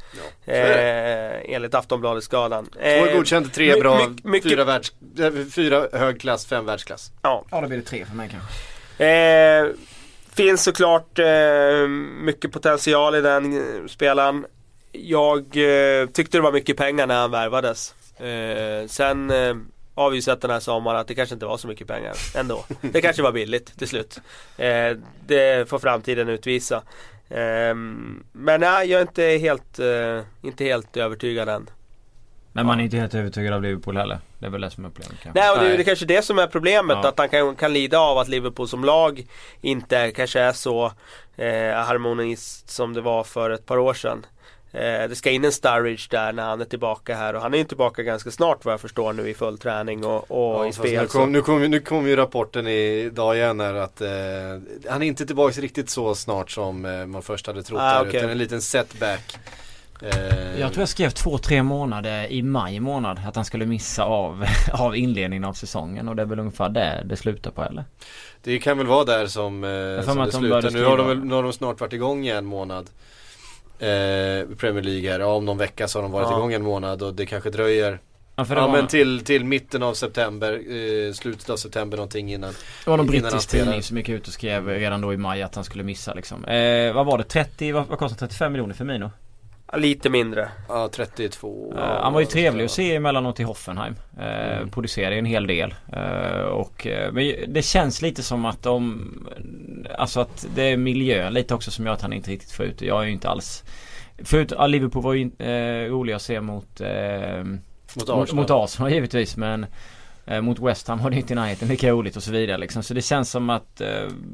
Ja, är. Eh, enligt Aftonbladet-skalan. Två är godkänt, tre är my- bra, my- mycket- fyra, världs, eh, fyra hög klass, fem världsklass. Ja. Ja, då blir det tre för mig kanske. Eh, finns såklart eh, mycket potential i den eh, spelaren. Jag eh, tyckte det var mycket pengar när han värvades. Eh, sen eh, har vi ju sett den här sommaren att det kanske inte var så mycket pengar ändå. Det kanske var billigt till slut. Eh, det får framtiden utvisa. Eh, men nej, jag är inte helt, eh, inte helt övertygad än. Men man är inte helt övertygad av Liverpool heller. Det är väl det som är problemet kanske. Nej och det, Nej. det är kanske det som är problemet. Ja. Att han kan, kan lida av att Liverpool som lag inte kanske är så eh, harmoniskt som det var för ett par år sedan. Eh, det ska in en Sturridge där när han är tillbaka här och han är ju tillbaka ganska snart vad jag förstår nu i full träning och, och Ja, i spel. nu, kom, nu, kom, nu kom ju rapporten idag igen här att eh, han är inte tillbaka riktigt så snart som eh, man först hade trott Ah, okej. utan en liten setback. Eh, Jag tror jag skrev två, tre månader i maj månad att han skulle missa av, av inledningen av säsongen och det är väl ungefär det det slutar på eller? Det kan väl vara där som, eh, som det slutar. Nu har, de väl, nu har de snart varit igång i en månad. Eh, Premier League här. Ja, om någon vecka så har de varit Ja. igång en månad och det kanske dröjer Ja, Ja men till, till mitten av september, eh, slutet av september någonting innan. det var någon brittisk tidning som gick ut och skrev redan då i maj att han skulle missa liksom. Eh, vad var det? 30, vad, vad kostar 35 miljoner för Mino? Lite mindre. Ja 32. Eh, ja, han var ju trevlig att se emellanåt i Hoffenheim. Eh, Mm. Producerade en hel del. Eh, och, eh, men det känns lite som att de... Alltså att det är miljön lite också som gör att han inte riktigt får ut. Jag är ju inte alls... Förut, ja, Liverpool var ju eh, rolig att se mot... Eh, Mot mot, Arsenal. mot Arsenal givetvis men eh, mot West Ham var det inte i närheten lika roligt och så vidare liksom. Så det känns som att eh,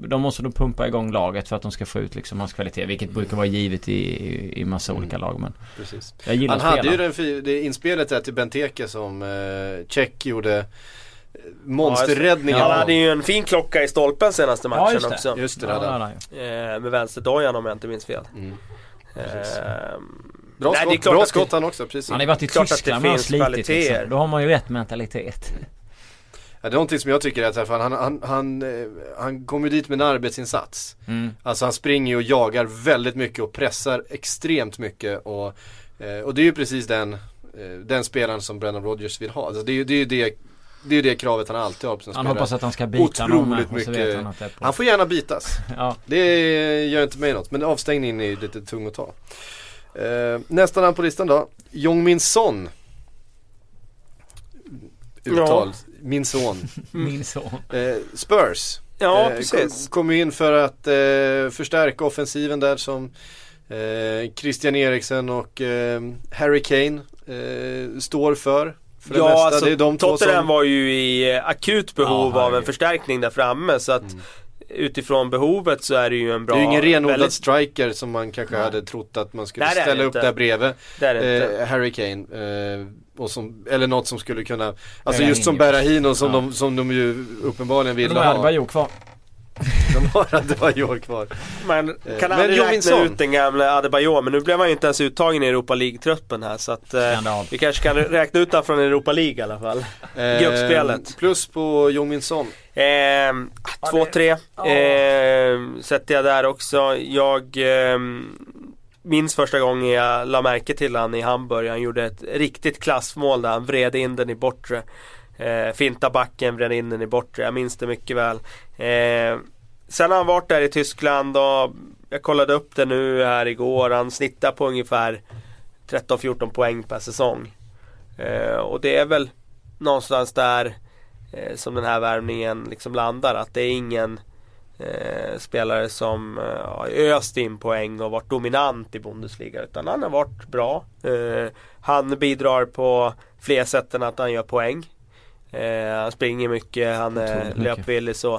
de måste nog pumpa igång laget för att de ska få ut liksom hans kvalitet. Vilket brukar vara givet i, i, i massa Mm. olika lag. Men Precis. jag gillar Han hade ju den det inspelet där till Benteke som eh, Check gjorde eh, monsterräddningen Han av. hade ju en fin klocka i stolpen senaste matchen just det. också. Just det, Ja, han. hade han ju. Eh, med vänsterdojan om jag inte minns fel. Mm. Ehm, Bra nej, skott, bra skott det- han också, precis. Han har ju varit i Tyskland finns slitit liksom. Då har man ju rätt mentalitet. Ja, det är någonting som jag tycker är att han, han, han, eh, han kommer dit med en arbetsinsats. Mm. Alltså han springer och jagar väldigt mycket och pressar extremt mycket. Och, eh, och det är ju precis den, eh, den spelaren som Brennan Rodgers vill ha. Alltså det är ju det, är ju det, det, är det kravet han alltid har på sina Han spelare. hoppas att han ska bita någon Otroligt vet mycket. han. Han får gärna bitas. Ja. Det gör inte mig något. Men avstängningen är ju lite tung att ta. Eh, nästa namn på listan då. Jong Min Son. Uttal. Min son. Min son. Eh, Spurs. Ja, Eh, precis. Kom, kom in för att eh, förstärka offensiven där som eh, Christian Eriksen och eh, Harry Kane eh, står för. För det Ja, mesta. alltså det är de Tottenham som... var ju i akut behov Ja, av en förstärkning där framme så att Mm. utifrån behovet så är det ju en bra... Det är ju ingen renodlad väldigt- striker som man kanske Nej. hade trott att man skulle Nej, ställa upp inte. där bredvid. Det är det inte. Eh, Harry Kane. Eh, och som, eller något som skulle kunna, alltså just som Berahino som, Ja. de, som de ju uppenbarligen De ville hade bara ha. gjort kvar. De har Adebayor kvar. Man Eh, kan men aldrig räkna Jovinsson. ut den gamla Adebayor men nu blev han ju inte ens uttagen i Europa League-truppen här så att eh, vi kanske kan räkna ut honom från Europa League i alla fall. Eh, Gruppspelet. Plus på Jong Min Son. Eh, 2-3 eh, sätter jag där också. Jag eh, minns första gången jag la märke till han i Hamburg. Han gjorde ett riktigt klassmål där han vred in den i bortre. Eh, finta backen, vred in den i bortre. Jag minns det mycket väl. Eh, sen har han varit där i Tyskland och jag kollade upp det nu här igår. Han snittar på ungefär 13-14 poäng per säsong. Eh, och det är väl någonstans där eh, som den här värvningen liksom landar. Att det är ingen eh, spelare som eh, har öst in poäng och varit dominant i Bundesliga. Utan han har varit bra. Eh, han bidrar på fler sätt än att han gör poäng. Eh, han springer mycket, han är mycket. löpvillig så.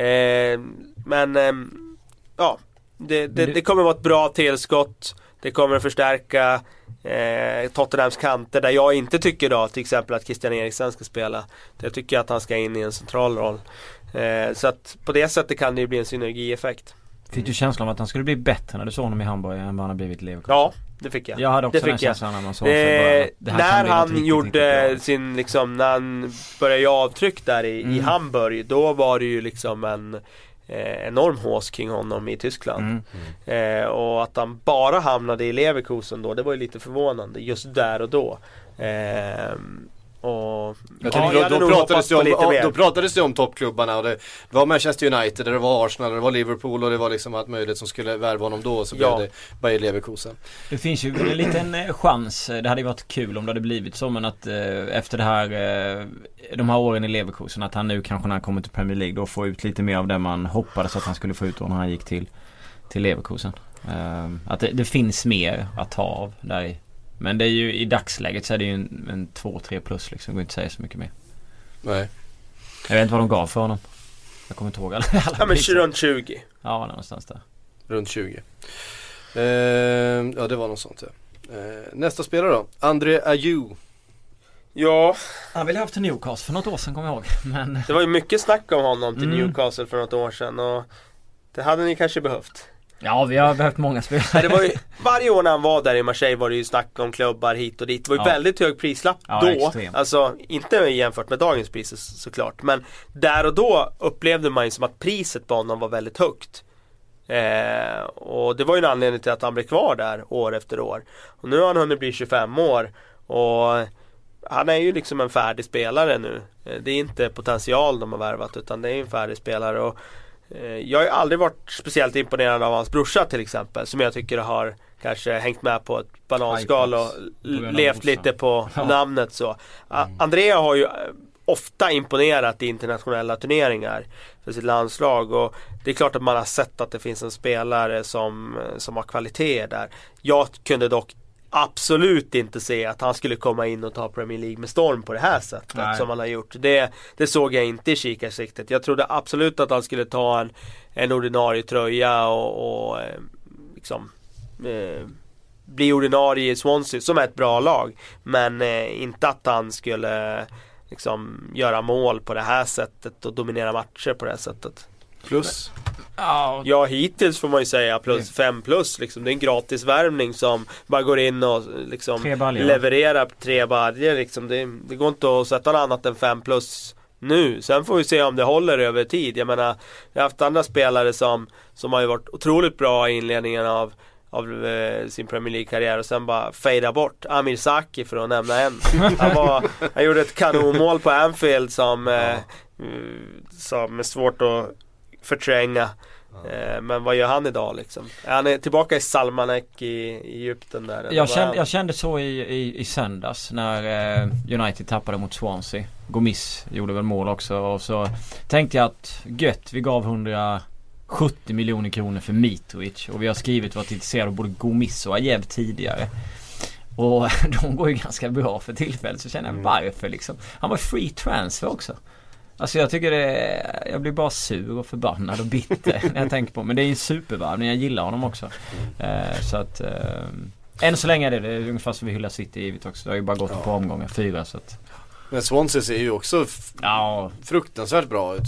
Eh, men ehm, ja, det, det, det- kommer vara ett bra tillskott. Det kommer att förstärka eh, Tottenhams kanter där jag inte tycker då till exempel att Christian Eriksen ska spela. Jag tycker att han ska in i en central roll. Eh, så att på det sättet kan det ju bli en synergieffekt. Fick du känslan av att han skulle bli bättre när du såg honom i Hamburg än vad han har blivit i Leverkusen? Ja, det fick jag. Jag hade också det den känslan när man såg. Eh, Det när han gjorde sin liksom, när han började göra avtryck där i, i Mm. Hamburg Då var det ju liksom en eh, enorm hås kring honom i Tyskland Mm. eh, Och att han bara hamnade i Leverkusen då, det var ju lite förvånande just där och då eh, och Jag ja, jag då, pratades om, mer. då pratades det om toppklubbarna och det, det var Manchester United, det var Arsenal, det var Liverpool och det var liksom allt möjligt som skulle värva honom då och så Ja. blev det Bayer Leverkusen. Det finns ju en liten eh, chans. Det hade ju varit kul om det hade blivit så men att eh, efter det här eh, De här åren i Leverkusen att han nu kanske när han kommer till Premier League då får ut lite mer av det man hoppades att han skulle få ut då när han gick till Till Leverkusen. Eh, att det, det finns mer att ta av där i. Men det är ju i dagsläget så är det ju en, en 2-3 plus liksom. Det går inte att säga så mycket mer. Nej. Jag vet inte vad de gav för honom. Jag kommer inte ihåg alla, alla Ja men priser. runt 20 Ja någonstans där. Runt 20. Eh, ja det var något sånt ja. Eh, nästa spelare då, André Ayew. Ja, Han ville haft till Newcastle för något år sedan kommer jag ihåg. Men det var ju mycket snack om honom till Mm. Newcastle för något år sedan och Det hade ni kanske behövt ja vi har behövt många spelare. Det var ju, varje år när han var där i Marseille var det ju snack om klubbar hit och dit. Det var ju Ja. väldigt hög prislapp Ja, då. extremt. Alltså inte jämfört med dagens priser så- såklart. Men där och då upplevde man ju som att priset på honom var väldigt högt. Eh, och det var ju en anledning till att han blev kvar där år efter år. Och nu har han hunnit bli 25 år. Och han är ju liksom en färdig spelare nu. Eh, Det är inte potential de har värvat utan det är en färdig spelare. Och jag har ju aldrig varit speciellt imponerad av hans brorsa till exempel. Som jag tycker har kanske hängt med på ett bananskal och levt lite på Ja. namnet så. A- Andrea har ju eh, ofta imponerat i internationella turneringar för sitt landslag och det är klart att man har sett att det finns en spelare som, eh, som har kvaliteter där. Jag kunde dock absolut inte se att han skulle komma in och ta Premier League med storm på det här sättet Nej. som han har gjort. Det, det såg jag inte i kikarsiktet. Jag trodde absolut att han skulle ta en, en ordinarie tröja och, och eh, liksom eh, bli ordinarie i Swansea som är ett bra lag. Men eh, inte att han skulle liksom göra mål på det här sättet och dominera matcher på det här sättet. Plus. Ja, Ja hittills får man ju säga plus 5 plus liksom. Det är en gratisvärvning som bara går in och liksom Tre baljor. levererar tre baljor liksom. Det, det går inte att sätta något annat än 5 plus nu. Sen får vi se om det håller över tid. Jag menar, vi har haft andra spelare som, som har ju varit otroligt bra i inledningen av av eh, sin Premier League-karriär och sen bara fejda bort. Amir Saki för att nämna en. Han, var, han gjorde ett kanonmål på Anfield som, eh, som är svårt att förtränga. Eh, men vad gör han idag liksom? Han är tillbaka i Salmanek i, i Egypten där. Jag kände, jag kände så i, i, i söndags när eh, United tappade mot Swansea. Gomis gjorde väl mål också och så tänkte jag att gött vi gav 170 miljoner kronor för Mitrovic och vi har skrivit varit intresserade av både Gomis och Ajev tidigare. Och de går ju ganska bra för tillfället så känner jag varför liksom. Han var free transfer också. Alltså jag tycker det Jag blir bara sur och förbannad och bitter när jag tänker på Men det är ju en supervärvning. Jag gillar honom också. Eh, så att eh, Än så länge är det det. är ungefär som vi hyllar City givet också. Det har ju bara gått ett par omgångar. Fyra så att Men Swansea ser ju också Ja fruktansvärt bra ut.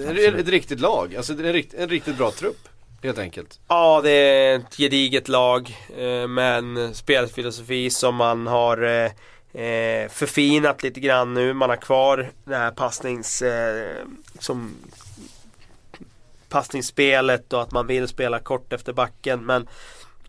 Eh, Ett, ett riktigt lag, alltså det är en, rikt, en riktigt bra trupp. Helt enkelt. Ja, det är ett gediget lag eh, med en spelfilosofi som man har eh, förfinat lite grann nu. Man har kvar det här passnings... Eh, som passningsspelet och att man vill spela kort efter backen. Men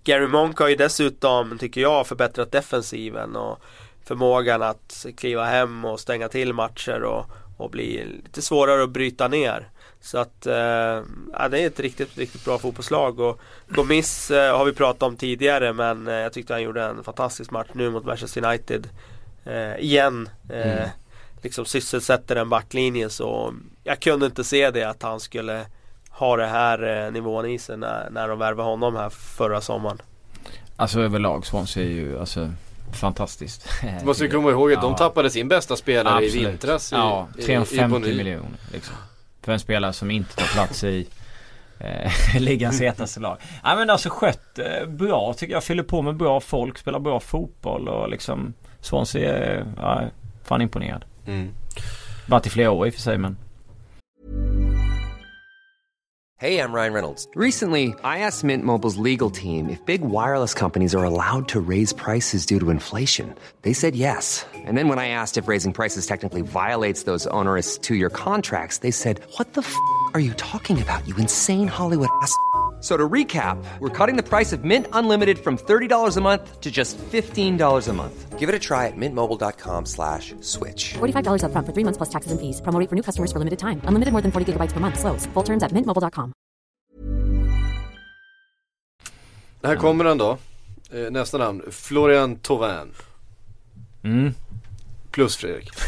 Gary Monk har ju dessutom, tycker jag, förbättrat defensiven och förmågan att kliva hem och stänga till matcher och, och bli lite svårare att bryta ner. Så att eh, ja, det är ett riktigt, riktigt bra fotbollslag och Gomis eh, har vi pratat om tidigare men eh, jag tyckte han gjorde en fantastisk match nu mot Manchester United. Eh, igen. Eh, Mm. Liksom sysselsätter en backlinje så jag kunde inte se det att han skulle ha det här eh, nivån i sig när, när de värvade honom här förra sommaren. Alltså överlag Swansea är ju alltså Fantastiskt. Du måste ju komma ihåg att de Ja. tappade sin bästa spelare i Absolut. vintras i, Ja, i, i 350 Bonny. miljoner liksom. För en spelare som inte tar plats i eh, ligans hetaste lag. Nej men alltså skött eh, bra tycker jag. Fyller på med bra folk, spelar bra fotboll och liksom Swansea är ja, fan imponerad. Mm. Varit i flera år i och för sig men. Hey, I'm Ryan Reynolds. Recently, I asked Mint Mobile's legal team if big wireless companies are allowed to raise prices due to inflation. They said yes. And then when I asked if raising prices technically violates those onerous two year contracts, they said, What the f are you talking about, you insane Hollywood ass? F- So to recap, we're cutting the price of Mint Unlimited from $30 a month to just $15 a month. Give it a try at mintmobile.com slash switch. $45 upfront for three months plus taxes and fees. Promo rate for new customers for limited time. Unlimited more than 40 gigabytes per month. Slows. Full terms at mintmobile.com. Här kommer han då. Eh, nästa namn. Florian Thauvin. Mm. Plus Fredrik.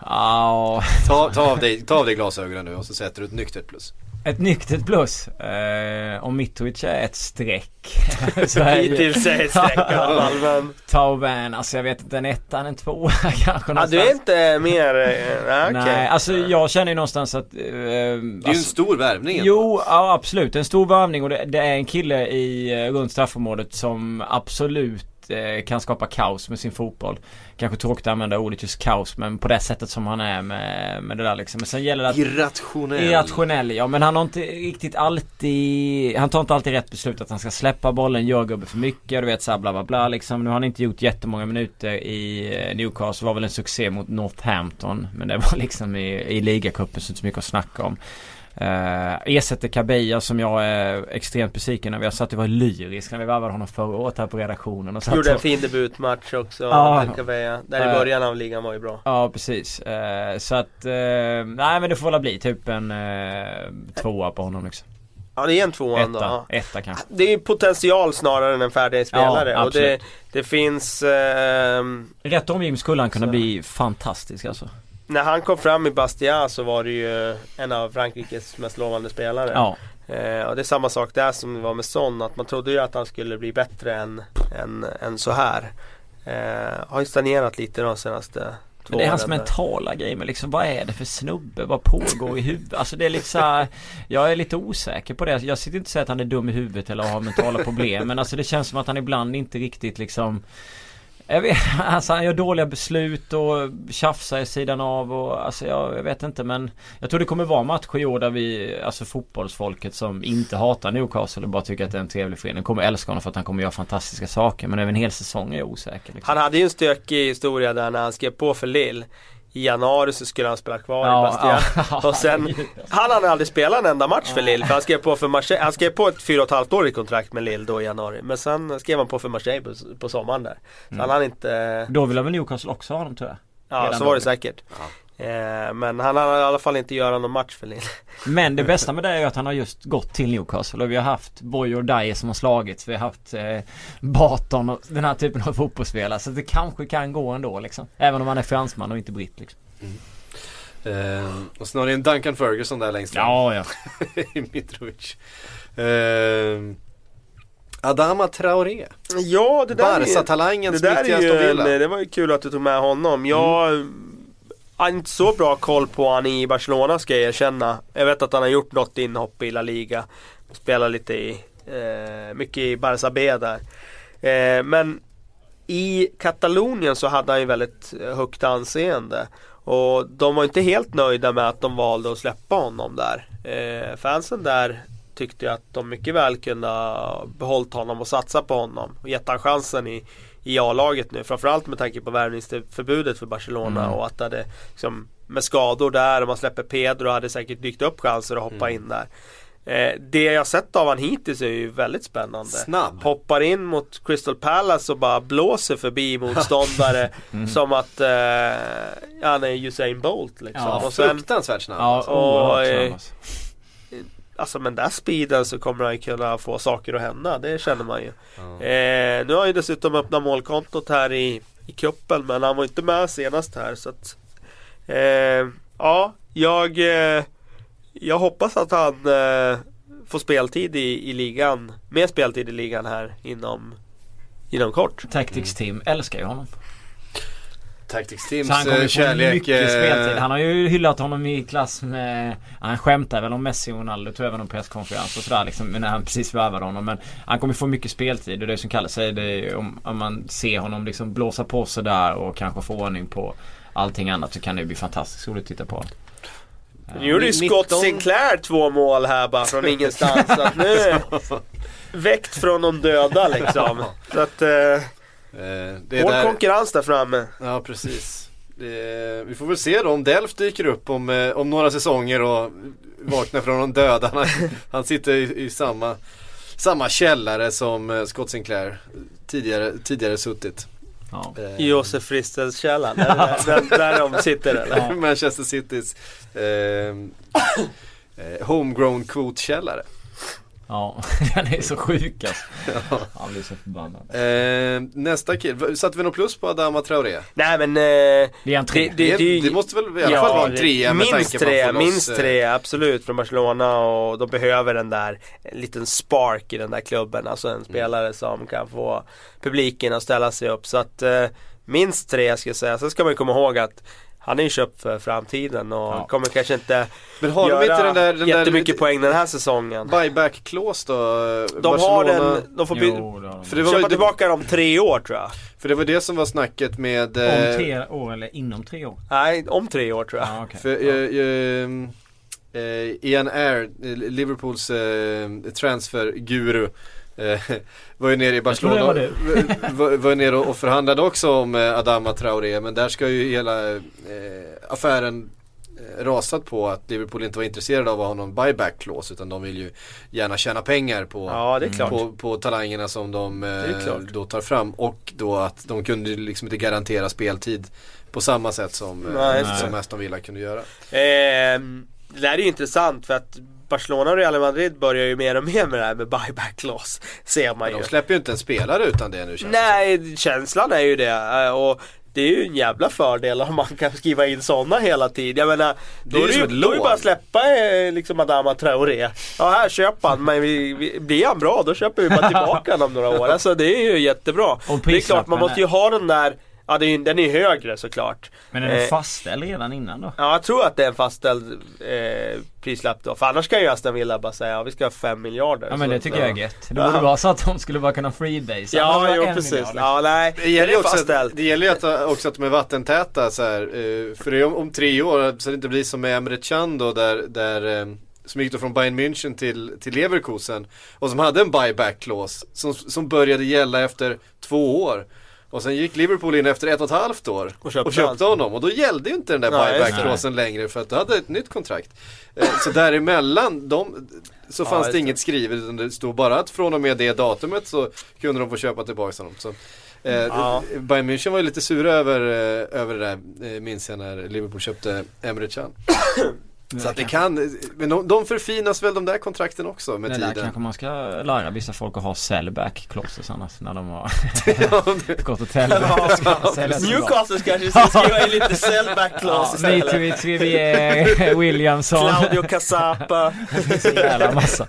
Ja, Ta, ta, av dig, ta av dig glasögonen nu och så sätter du ett nyktert plus. Ett nyktert plus. Eh, om Mitrovic är ett streck. Hittills är det streck i alla fall men Tauban, alltså jag vet inte, en etta, en tvåa kanske någonstans. Du är inte mer... eh, Nej, okej. Nej, alltså jag känner ju någonstans att... Eh, Det är ju en alltså, stor värvning. Jo, ja, absolut. En stor värvning och det, det är en kille i eh, runt straffområdet som absolut eh, kan skapa kaos med sin fotboll. Kanske tråkigt att använda ordet just kaos men på det sättet som han är med, med det där liksom. Men sen gäller det att Irrationell. Irrationell ja men han har inte riktigt alltid Han tar inte alltid rätt beslut att han ska släppa bollen, gör gubbe för mycket, du vet såhär bla bla bla liksom. Nu har han inte gjort jättemånga minuter i eh, Newcastle, var väl en succé mot Northampton. Men det var liksom i, i ligacupen så inte så mycket att snacka om. Uh, ersätter Kabeja som jag är extremt besviken över. Jag satt och var lyrisk när vi värvade honom förra året här på redaktionen. Och Gjorde en fin debutmatch också, Ja. ja. Där i Eh. början av ligan var ju bra. Ja precis. Eh, så att, eh, nej men det får väl bli typ en uh, tvåa på honom liksom. Ja det är en tvåa ändå. Etta, ja. etta kanske. Det är potential snarare än en färdig spelare. Ja, och det, det finns... ehm, Rätt omgivning skulle han kunna Så. bli fantastisk alltså. När han kom fram i Bastia så var det ju en av Frankrikes mest lovande spelare. Ja. Eh, och det är samma sak där som det var med Son. Att man trodde ju att han skulle bli bättre än, än, än så här. Eh, har ju stagnerat lite de senaste två Men det är hans åren mentala grej men liksom vad är det för snubbe? Vad pågår i huvudet? Alltså det är liksom Jag är lite osäker på det. Jag sitter inte och säger att han är dum i huvudet eller har mentala problem men alltså det känns som att han ibland inte riktigt liksom jag vet, alltså han gör dåliga beslut och tjafsar i sidan av och alltså jag, jag vet inte men Jag tror det kommer vara matcher i år där vi, alltså fotbollsfolket som inte hatar Newcastle och bara tycker att det är en trevlig förening kommer älska honom för att han kommer göra fantastiska saker men över en hel säsong är jag osäker liksom. Han hade ju en stökig historia där när han skrev på för Lille i januari så skulle han spela kvar Ja, i Bastia. ja. Och sen, han hade aldrig spelat en enda match för Lille. För han skrev på för Marseille, han skrev på ett fyra och ett halvt årigt kontrakt med Lille då i januari. Men sen skrev han på för Marseille på, på sommaren där. Så Mm. han hann inte, Då vill väl Newcastle också ha honom tror jag. ja redan så var det säkert. Eh, men han hann i alla fall inte göra någon match för Lille. Men det bästa med det är ju att han har just gått till Newcastle och vi har haft Boy or Die som har slagits. Vi har haft eh, Barton och den här typen av fotbollsspelare. Så det kanske kan gå ändå liksom. Även om han är fransman och inte britt liksom. Eh, och sen har ni en Duncan Ferguson där längst fram. Ja, ja. i Mitrovic. Eh, Adama Traoré. Ja det där är Barca-talangen Det där är ju. Mm. det var ju kul att du tog med honom. Jag har inte så bra koll på han i Barcelona ska jag erkänna. Jag vet att han har gjort något inhopp i La Liga. Spelar lite i, eh, mycket i Barça B där. Eh, men i Katalonien så hade han ju väldigt eh, högt anseende. Och de var inte helt nöjda med att de valde att släppa honom där. Eh, fansen där tyckte ju att de mycket väl kunde ha behållit honom och satsa på honom. Och gett han chansen i, i A-laget nu. Framförallt med tanke på värvningsförbudet för Barcelona Mm. och att det hade liksom, med skador där och man släpper Pedro hade säkert dykt upp chanser att hoppa in där. Eh, det jag sett av han hittills är ju väldigt spännande. Snabb. Hoppar in mot Crystal Palace och bara blåser förbi motståndare som att eh, han är Usain Bolt liksom. Ja, och sen, Fruktansvärt snabb. Ja, oerhört eh, snabb alltså. Med den där speeden så kommer han kunna få saker att hända, det känner man ju. Eh, nu har han ju dessutom öppnat målkontot här i, i cupen men han var inte med senast här så att eh, Ja, jag eh, Jag hoppas att han eh, får speltid i, i ligan, mer speltid i ligan här inom Inom kort. Tactics Team älskar ju honom. Tactics Så han kommer eh, få kärlek. mycket eh, speltid. Han har ju hyllat honom i klass med... Han skämtar väl om Messi och Ronaldo tror jag var någon presskonferens och sådär liksom. När han precis värvade honom. Men han kommer få mycket speltid. Och det är som Kalle säger. Det är, om, om man ser honom liksom blåsa på sådär och kanske få ordning på allting annat så kan det bli fantastiskt roligt att titta på. Nu gjorde ju Scott 19 Sinclair två mål här bara från ingenstans. så att nu väckt från de döda liksom. Så att eh, eh, det är hård där, konkurrens där framme. Ja precis. Det, vi får väl se då om Delft dyker upp om, eh, om några säsonger och vaknar från de döda. Han, han sitter i, i samma, samma källare som eh, Scott Sinclair tidigare, tidigare suttit. Ja. Eh, Josef Fristelskällaren, är det där, där, där de sitter eller? Manchester Citys eh, eh, homegrown kvotkällare. Ja, den är så sjuk alltså. Han blir så förbannad. Eh, nästa kille, satte vi något plus på Adama Traoré? Nej men... Eh, Det är en tre. Det, det, måste väl i alla fall vara en trea med minst tre, minst eh, tre, absolut från Barcelona och de behöver den där en liten spark i den där klubben. Alltså Mm. en spelare som kan få publiken att ställa sig upp. Så att eh, minst tre ska jag säga. Sen ska man ju komma ihåg att han är ju köpt för framtiden och Ja. kommer kanske inte Men har de göra inte den där, den jättemycket där poäng den här säsongen. buyback clause då? De har den, de får Jo, de. För det var, köpa det, tillbaka dem tre år tror jag. för det var det som var snacket med Om eh, tre år eller inom tre år? Nej, om tre år tror jag. Ja, okej. För eh, eh, eh, Ian Air, eh, Liverpools eh, transferguru eh, var ju nere i Barcelona var, var, var nere och förhandlade också om eh, Adama Traoré men där ska ju hela eh, affären eh, rasat på att Liverpool inte var intresserade av att ha någon buyback clause utan de vill ju gärna tjäna pengar på Ja, det är klart. på, på talangerna som de är eh, klart. då tar fram och då att de kunde liksom inte garantera speltid på samma sätt som, eh, Nej, som Aston Villa kunde göra. Eh, det där är ju intressant för att Barcelona och Real Madrid börjar ju mer och mer med det här med buyback clause. Ser man Men ju. de släpper ju inte en spelare utan det nu känns det Nej, känslan är ju det. eh, Och det är ju en jävla fördel om man kan skriva in sådana hela tiden. Jag menar, Det då är är ju det som ju då är det lån. bara att släppa eh, liksom Adama Traoré. Ja, här köp han, men vi, vi, blir han bra då köper vi bara tillbaka honom om några år. Alltså det är ju jättebra. Det är klart, man måste ju ha den där, ja det är, den är ju högre såklart. Men är den Eh, fastställd redan innan då? Ja, jag tror att det är en fastställd eh, prislapp då. För annars kan ju Aston Villa bara säga ja, vi ska ha 5 miljarder. Ja men Så- det tycker ja. jag är gött. Det borde vara så att de skulle bara kunna freebase. Ja, jo precis. Ja, nej. Det gäller, ju också, att- det gäller ju att, också att de är vattentäta så här, eh, För det är om, om tre år så det inte blir som med Emre Can då där, där eh, som gick då från Bayern München till, till Leverkusen och som hade en buyback clause som, som började gälla efter två år. Och sen gick Liverpool in efter ett och ett halvt år Och köpte köpte han. honom och då gällde ju inte den där buyback-clausen längre för att du hade ett nytt kontrakt. Eh, så däremellan, de, så Ja, fanns det det. inget skrivet utan det stod bara att från och med det datumet så kunde de få köpa tillbaka honom. Så, eh, Ja. Bayern München var ju lite sura över, eh, över det där, eh, minns jag när Liverpool köpte Emre Can. Så att det kan, men de, de förfinas väl de där kontrakten också med Det där tiden. kanske man ska lära vissa folk att ha sellback clauses annars när de har Ja, det- gått och helvete. Newcastle kanske ska skriva in lite sellback Ja, clause istället. Mitrovic, Williamson. Claudio Casapa, så jävla massa.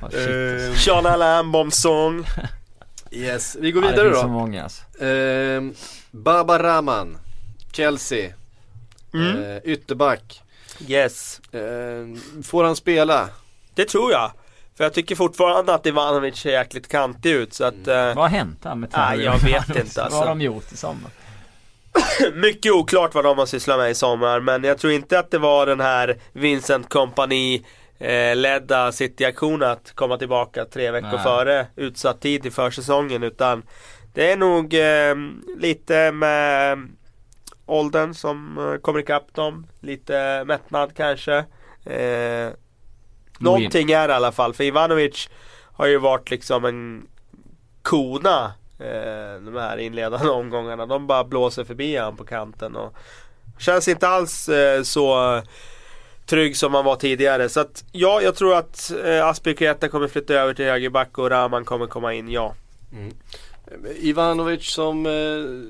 Ja, shit, Sean Alain Bomsong. yes, vi går Ja, vidare det finns så då. många alltså. Eh, Baba Rahman, Chelsea, Mm. eh, ytterback. Yes, Eh, får han spela? det tror jag. För jag tycker fortfarande att Ivanovic ser jäkligt kantig ut så att eh, Vad har hänt där med Nej, Terry jag vet inte, alltså. Vad har de gjort i sommar? Mycket oklart vad de har sysslat med i sommar men jag tror inte att det var den här Vincent Company eh, ledda City-aktionen att komma tillbaka tre veckor Nej. före utsatt tid i försäsongen utan det är nog eh, lite med åldern som eh, kommer ikapp dem. Lite mättnad kanske. Eh, någonting är det i alla fall för Ivanovic har ju varit liksom en kona eh, de här inledande omgångarna. De bara blåser förbi han på kanten och känns inte alls eh, så trygg som han var tidigare. Så att ja, jag tror att eh, Aspilicueta kommer flytta över till högerback och Rahman kommer komma in, ja. Ivanovic som, eh,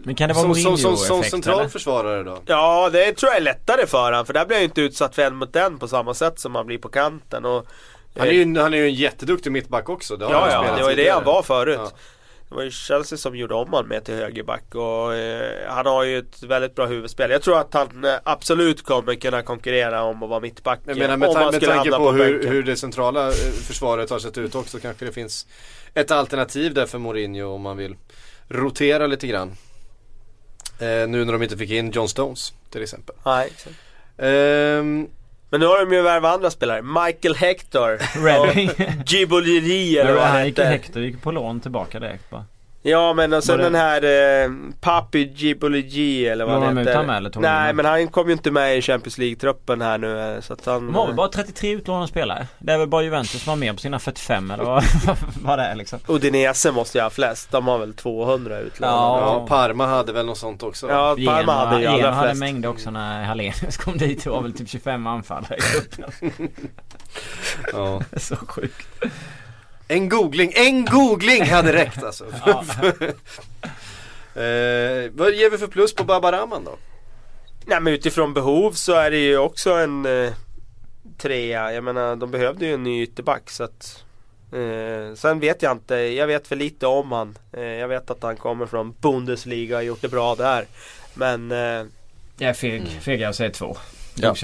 Men kan det vara som, som, som, som central eller? försvarare då? Ja, det tror jag är lättare för han för där blir han ju inte utsatt för en mot en på samma sätt som han blir på kanten. Och, Han är ju, han är ju en jätteduktig mittback också. Det Ja, ja, det var ju det han var förut. Ja. Det var ju Chelsea som gjorde om han med till högerback och eh, han har ju ett väldigt bra huvudspel. Jag tror att han eh, absolut kommer kunna konkurrera om att vara mittback. Jag menar med, om han med tanke hamna på hur, hur det centrala eh, försvaret har sett ut också kanske det finns ett alternativ där för Mourinho om man vill rotera lite grann. Eh, nu när de inte fick in John Stones till exempel. Nej, exakt. Men nu har de ju värvat andra spelare. Michael Hector. Reading. och Giboliri eller vad han hette. Hector gick på lån tillbaka direkt va? Ja men och sen Var det- den här eh, Papi Giboligi eller vad Var han heter. med eller Nej med? men han kom ju inte med i Champions League-truppen här nu eh, så att han... De har väl bara 33 utlånade spelare? Det är väl bara Juventus som har med på sina 45 eller vad, vad det är liksom? Udinese måste ju ha flest. De har väl 200 utlånade. Ja. ja, Parma hade väl något sånt också. Ja, Parma Genoa- hade ju allra hade flest. mängder också när Hallenius kom dit. Det var väl typ 25 anfallare i gruppen. Ja. Så sjukt. En googling, en googling hade räckt alltså. Eh, vad ger vi för plus på Baba Rahman då? Nej men utifrån behov så är det ju också en eh, trea. Jag menar de behövde ju en ny ytterback så att eh, Sen vet jag inte, jag vet för lite om han. Eh, jag vet att han kommer från Bundesliga och gjort det bra där. Men eh, Jag är feg. Feg jag säger två. Ja.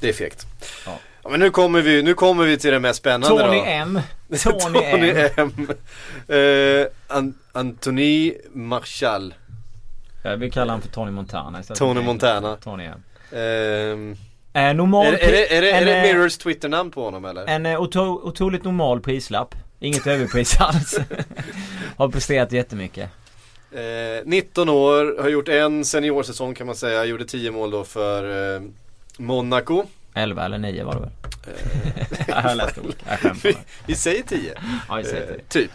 Det är fegt. Ja. Men nu kommer vi, nu kommer vi till det mest spännande Tony då. M. Tony, M. M. Eh, An- Anthony Marshall. Jag vill kalla honom för Tony Montana istället. Tony Montana. Tony M. Ehm, Eh, normal är, är, det, är, det, är en, det eh, Mirrors Twitternamn på honom eller? En eh, otro, otroligt normal prislapp. Inget överpris alls. Har presterat jättemycket. Eh, 19 år, har gjort en seniorsäsong kan man säga. Gjorde 10 mål då för eh, Monaco. 11 eller 9 var det väl? Eh, jag har läst olika. Jag vi, bara. vi säger 10. Ja, jag säger Eh, det. typ.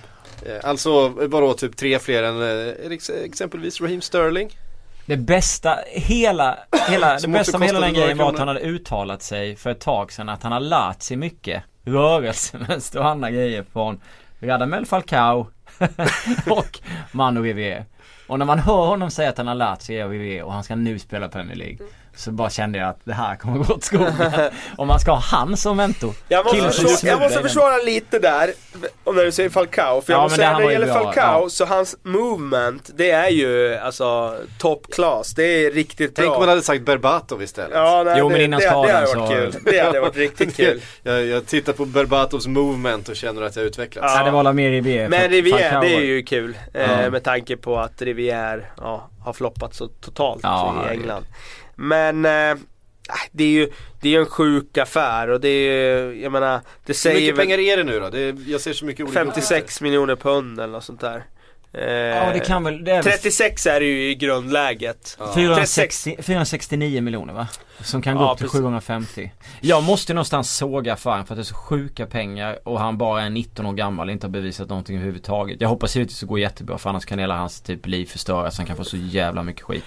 Eh, alltså vadå typ tre fler än eh, ex- exempelvis Raheem Sterling. Det bästa, hela, hela, det bästa med hela den grejen var att han hade uttalat sig för ett tag sedan att han har lärt sig mycket rörelsemönster och andra grejer från Radamel Falcao och Manu Vivier. Och när man hör honom säga att han har lärt sig av Vivier och han ska nu spela Premier League Så bara kände jag att det här kommer gå åt skogen. Om man ska ha han som mentor. Jag måste, försvara, jag måste försvara lite där, om när du säger Falcao. För jag Ja, måste men det säga när det gäller bra, Falcao, ja. så hans movement, det är ju alltså top class. Det är riktigt Tänk bra. om man hade sagt Berbatov istället. Ja, nej, Jo, men det, innan det, det hade skadan varit så- kul. Det hade varit riktigt kul. jag, jag tittar på Berbatovs movement och känner att jag utvecklats. Ja. Ja, det var mer Rivier. Men Falcao det är ju kul. Eh, Ja. med tanke på att Rivière ja, har floppat så totalt Ja, i herregud. England. Men eh, det är ju det är en sjuk affär och det är ju, jag menar, det Hur säger mycket väl pengar är det nu då? Det är, jag ser så mycket olika 56 miljoner pund eller något sånt där. Eh, Ja det kan väl, det är väl 36 är det ju i grundläget. 460, 469 miljoner va? Som kan gå Ja, upp till precis. 750 Jag måste någonstans såga affären för att det är så sjuka pengar och han bara är 19 år gammal och inte har bevisat någonting överhuvudtaget Jag hoppas givetvis att det går jättebra för annars kan hela hans typ liv förstöras Han kan få så jävla mycket skit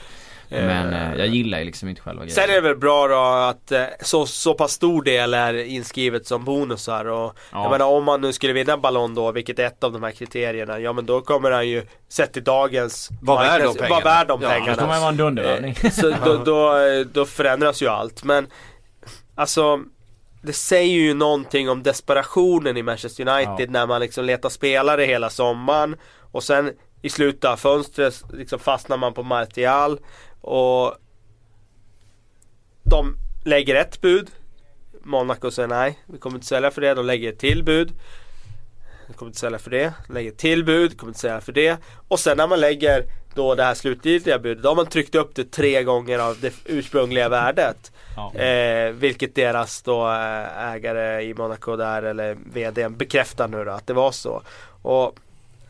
Men eh, jag gillar ju liksom inte själva Sen är grejen det väl bra då att eh, så, så pass stor del är inskrivet som bonusar och Ja. jag menar om man nu skulle vinna Ballon då, vilket är ett av de här kriterierna, ja men då kommer han ju, sett i dagens Var värd de pengarna. Vara värd de Ja, Det pengarna. kommer vara en dundervärvning Så då, då, då förändras ju allt. Men alltså det säger ju någonting om desperationen i Manchester United Ja. när man liksom letar spelare hela sommaren och sen i slutet av fönstret liksom fastnar man på Martial och de lägger ett bud. Monaco säger nej, vi kommer inte sälja för det. De lägger ett till bud. Vi kommer inte sälja för det. Lägger ett till bud, kommer inte sälja för det. Och sen när man lägger då det här slutgiltiga budet, då har man tryckt upp det tre gånger av det ursprungliga värdet. Ja. Eh, vilket deras då eh, ägare i Monaco där, eller VD bekräftar nu då att det var så. Och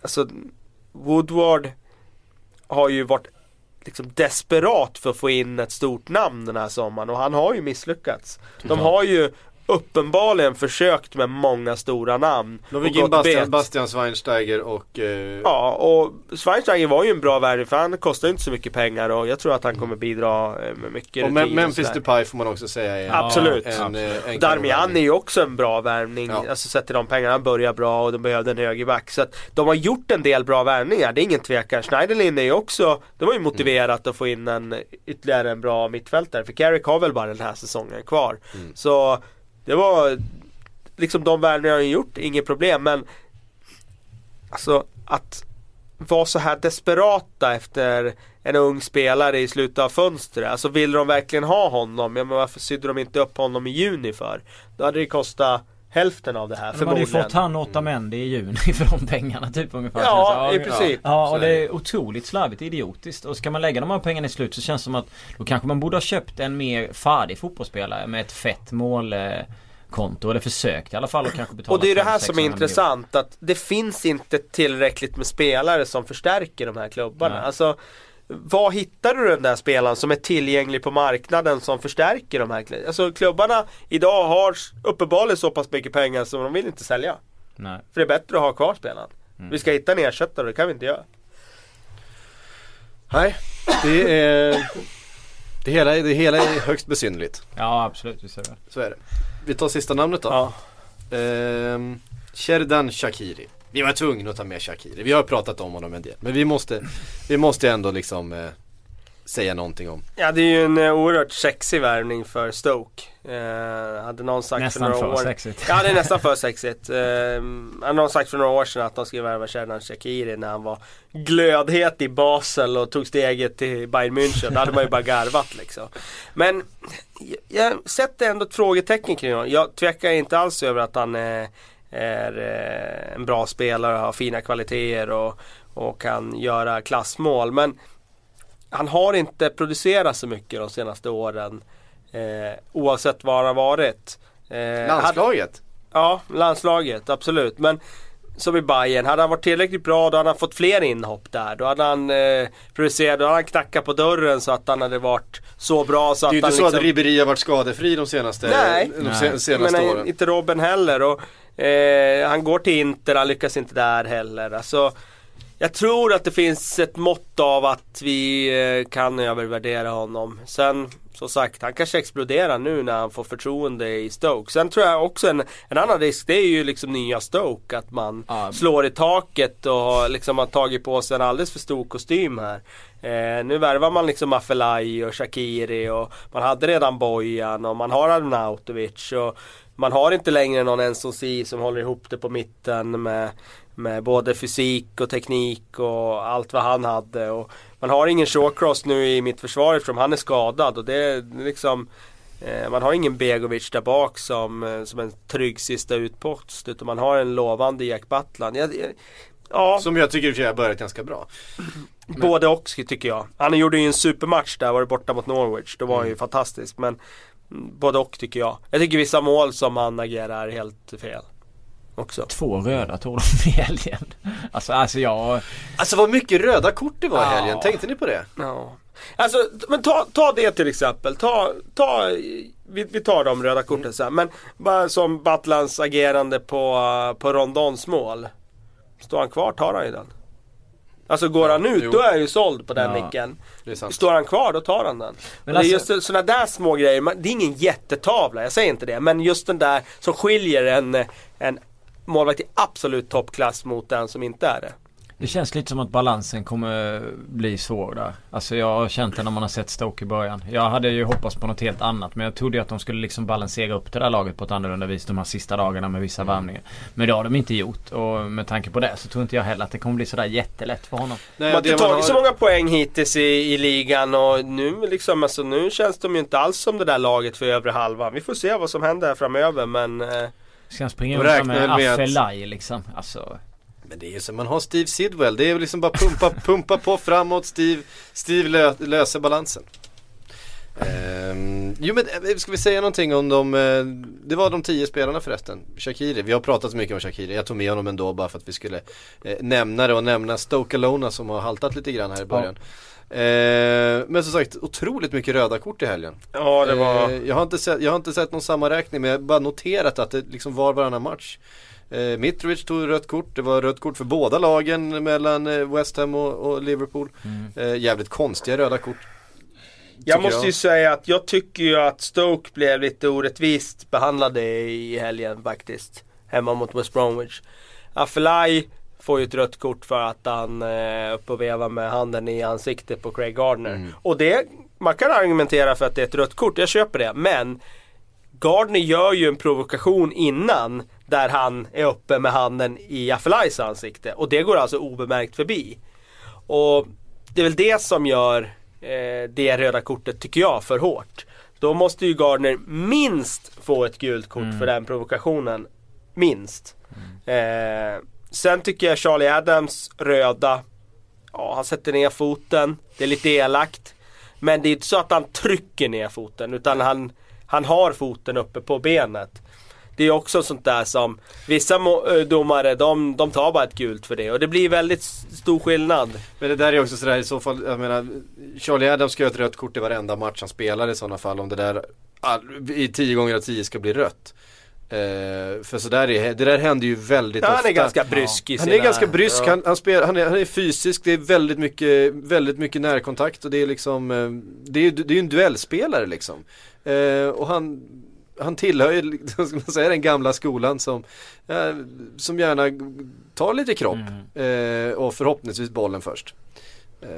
alltså Woodward har ju varit liksom desperat för att få in ett stort namn den här sommaren och han har ju misslyckats. De har ju uppenbarligen försökt med många stora namn. De fick in Bastian. Bastian Schweinsteiger och... Eh, Ja, och Schweinsteiger var ju en bra värvning för han kostar inte så mycket pengar och jag tror att han kommer bidra eh, med mycket och Mem- Memphis. Depay får man också säga är Absolut. en, en Darmian är ju också en bra värvning, Ja. alltså sett till de pengarna, han börjar bra och de behövde en högerback. Så att de har gjort en del bra värvningar, det är ingen tvekan. Schneiderlin är ju också, de har ju motiverat att få in en ytterligare en bra mittfältare. För Carrick har väl bara den här säsongen kvar. Mm. Så det var liksom de värvningar han har gjort, inget problem. Men alltså att vara så här desperata efter en ung spelare i slutet av fönstret. Alltså vill de verkligen ha honom? Ja, men varför sydde de inte upp honom i juni för? Då hade det kostat hälften av det här De hade ju förmodligen. fått han och Otamendi i juni för de pengarna typ ungefär Ja, i princip. Ja och det är otroligt slarvigt idiotiskt. Och ska man lägga de här pengarna i slut så känns det som att då kanske man borde ha köpt en mer färdig fotbollsspelare med ett fett målkonto. Eller försökt i alla fall och kanske betala Och det är det här 500-600 som är intressant att det finns inte tillräckligt med spelare som förstärker de här klubbarna. Nej. Alltså Var hittar du den där spelaren som är tillgänglig på marknaden som förstärker de här klubbarna? Alltså klubbarna idag har uppenbarligen så pass mycket pengar som de vill inte sälja. Nej. För det är bättre att ha kvar spelaren. Mm. Vi ska hitta en ersättare, det kan vi inte göra. Nej, det är... Det hela, det hela är högst besynnerligt. Ja absolut, är det. Så är det. Vi tar sista namnet då. Ja. Ehm, Sherdan Shakiri. Vi var tvungna att ta med Shakiri. Vi har pratat om honom en del. Men vi måste, vi måste ändå liksom eh, säga någonting om. Ja det är ju en eh, oerhört sexig värvning för Stoke. Eh, hade någon sagt Nästan för några för år sexigt. Ja det är nästan för sexigt. Eh, hade någon sagt för några år sedan att de skulle värva Sherdan Shakiri när han var glödhet i Basel och tog steget till Bayern München. Då hade man ju bara garvat liksom. Men jag sätter ändå ett frågetecken kring honom. Jag tvekar inte alls över att han är, är eh, en bra spelare och har fina kvaliteter och, och kan göra klassmål. Men han har inte producerat så mycket de senaste åren. Eh, oavsett var han har varit. Eh, hade- Landslaget? Ja, landslaget, absolut. Men som i Bayern, hade han varit tillräckligt bra då hade han fått fler inhopp där. Då hade han eh, producerat, då hade han knackat på dörren så att han hade varit så bra så Det är att ju inte så liksom... att Ribéry har varit skadefri de senaste, Nej. de Nej. senaste menar, åren. inte Robben heller. Och, eh, han går till Inter, han lyckas inte där heller. Alltså, jag tror att det finns ett mått av att vi eh, kan övervärdera honom. Sen, som sagt, han kanske exploderar nu när han får förtroende i Stoke. Sen tror jag också en, en annan risk, det är ju liksom nya Stoke. Att man Ja. slår i taket och liksom har tagit på sig en alldeles för stor kostym här. Eh, nu värvar man liksom Afelai och Shakiri och man hade redan Bojan och man har Arnautovic och man har inte längre någon Ensosi som håller ihop det på mitten med, med både fysik och teknik och allt vad han hade. Och man har ingen Shawcross nu i mitt försvar eftersom han är skadad och det är liksom eh, man har ingen Begovic där bak som, eh, som en trygg sista utpost utan man har en lovande Jack Butland. Jag, jag, ja, Som jag tycker har börjat ganska bra. Både och tycker jag. Han gjorde ju en supermatch där, var det borta mot Norwich. Då var han ju Mm. fantastisk. Men mm, både och tycker jag. Jag tycker vissa mål som han agerar helt fel. också. Två röda tog de i helgen. Alltså, alltså jag... Alltså vad mycket röda kort det var i Ja. helgen, tänkte ni på det? Ja. Alltså, men ta, ta det till exempel. Ta, ta, vi, vi tar de röda korten sen. Men bara som Batlans agerande på, på Rondons mål. Står han kvar tar han ju den. Alltså går han ut jo. då är han ju såld på den Ja. nicken. Står han kvar då tar han den. Men och det är alltså- just sådana där små grejer. man- Det är ingen jättetavla, jag säger inte det. Men just den där som skiljer en, en målvakt i absolut toppklass mot den som inte är det. Det känns lite som att balansen kommer bli svår där. Alltså jag har känt det när man har sett Stoke i början. Jag hade ju hoppats på något helt annat. Men jag trodde ju att de skulle liksom balansera upp det där laget på ett annorlunda vis de här sista dagarna med vissa värvningar. Men det har de inte gjort. Och med tanke på det så tror inte jag heller att det kommer bli sådär jättelätt för honom. Nej, De har inte tagit har- så många poäng hittills i, i ligan och nu, liksom, alltså, nu känns de ju inte alls som det där laget för övre halvan. Vi får se vad som händer här framöver men eh, Ska han springa runt med att- Affelaj liksom? Alltså... Men det är ju så, man har Steve Sidwell, det är liksom bara pumpa, pumpa på framåt, Steve, Steve lö, löser balansen. Ehm, jo men eh, ska vi säga någonting om de, eh, det var de tio spelarna förresten, Shakiri, vi har pratat så mycket om Shakiri, jag tog med honom ändå bara för att vi skulle eh, nämna det och nämna Stoke Alona som har haltat lite grann här i början. Eh, men som sagt, otroligt mycket röda kort i helgen. ja det var... Eh, jag, har inte sett, jag har inte sett någon sammanräkning men jag har bara noterat att det liksom var varannan match. Eh, Mitrovic tog rött kort, det var rött kort för båda lagen mellan eh, West Ham och, och Liverpool. Eh, jävligt konstiga röda kort. Jag måste jag. ju säga att jag tycker ju att Stoke blev lite orättvist behandlade i helgen faktiskt. Hemma mot West Bromwich. Affelaj får ju ett rött kort för att han eh, är uppe och vevar med handen i ansiktet på Craig Gardner. Mm. Och det, man kan argumentera för att det är ett rött kort, jag köper det. Men Gardner gör ju en provokation innan där han är uppe med handen i Affelajs ansikte. Och det går alltså obemärkt förbi. Och det är väl det som gör eh, det röda kortet, tycker jag, för hårt. Då måste ju Gardner minst få ett gult kort för den provokationen. Minst. Eh, sen tycker jag Charlie Adams röda, ja han sätter ner foten. Det är lite elakt. Men det är inte så att han trycker ner foten utan han, han har foten uppe på benet. Det är också sånt där som vissa domare de, de tar bara ett gult för det och det blir väldigt stor skillnad. Men det där är också sådär i så fall, jag menar Charlie Adams ska ha ett rött kort i varenda match han spelar i sådana fall om det där i tio gånger av tio ska bli rött. Eh, för sådär är det där händer ju väldigt Ja, ofta. han är ganska brysk i Han sina... är ganska brysk, ja. han, han, spelar, han, är, han är fysisk, det är väldigt mycket, väldigt mycket närkontakt och det är liksom, eh, det är ju det är ju en duellspelare liksom. Eh, och han, han tillhör ju, ska man säga, den gamla skolan som, eh, som gärna tar lite kropp eh, och förhoppningsvis bollen först. Eh,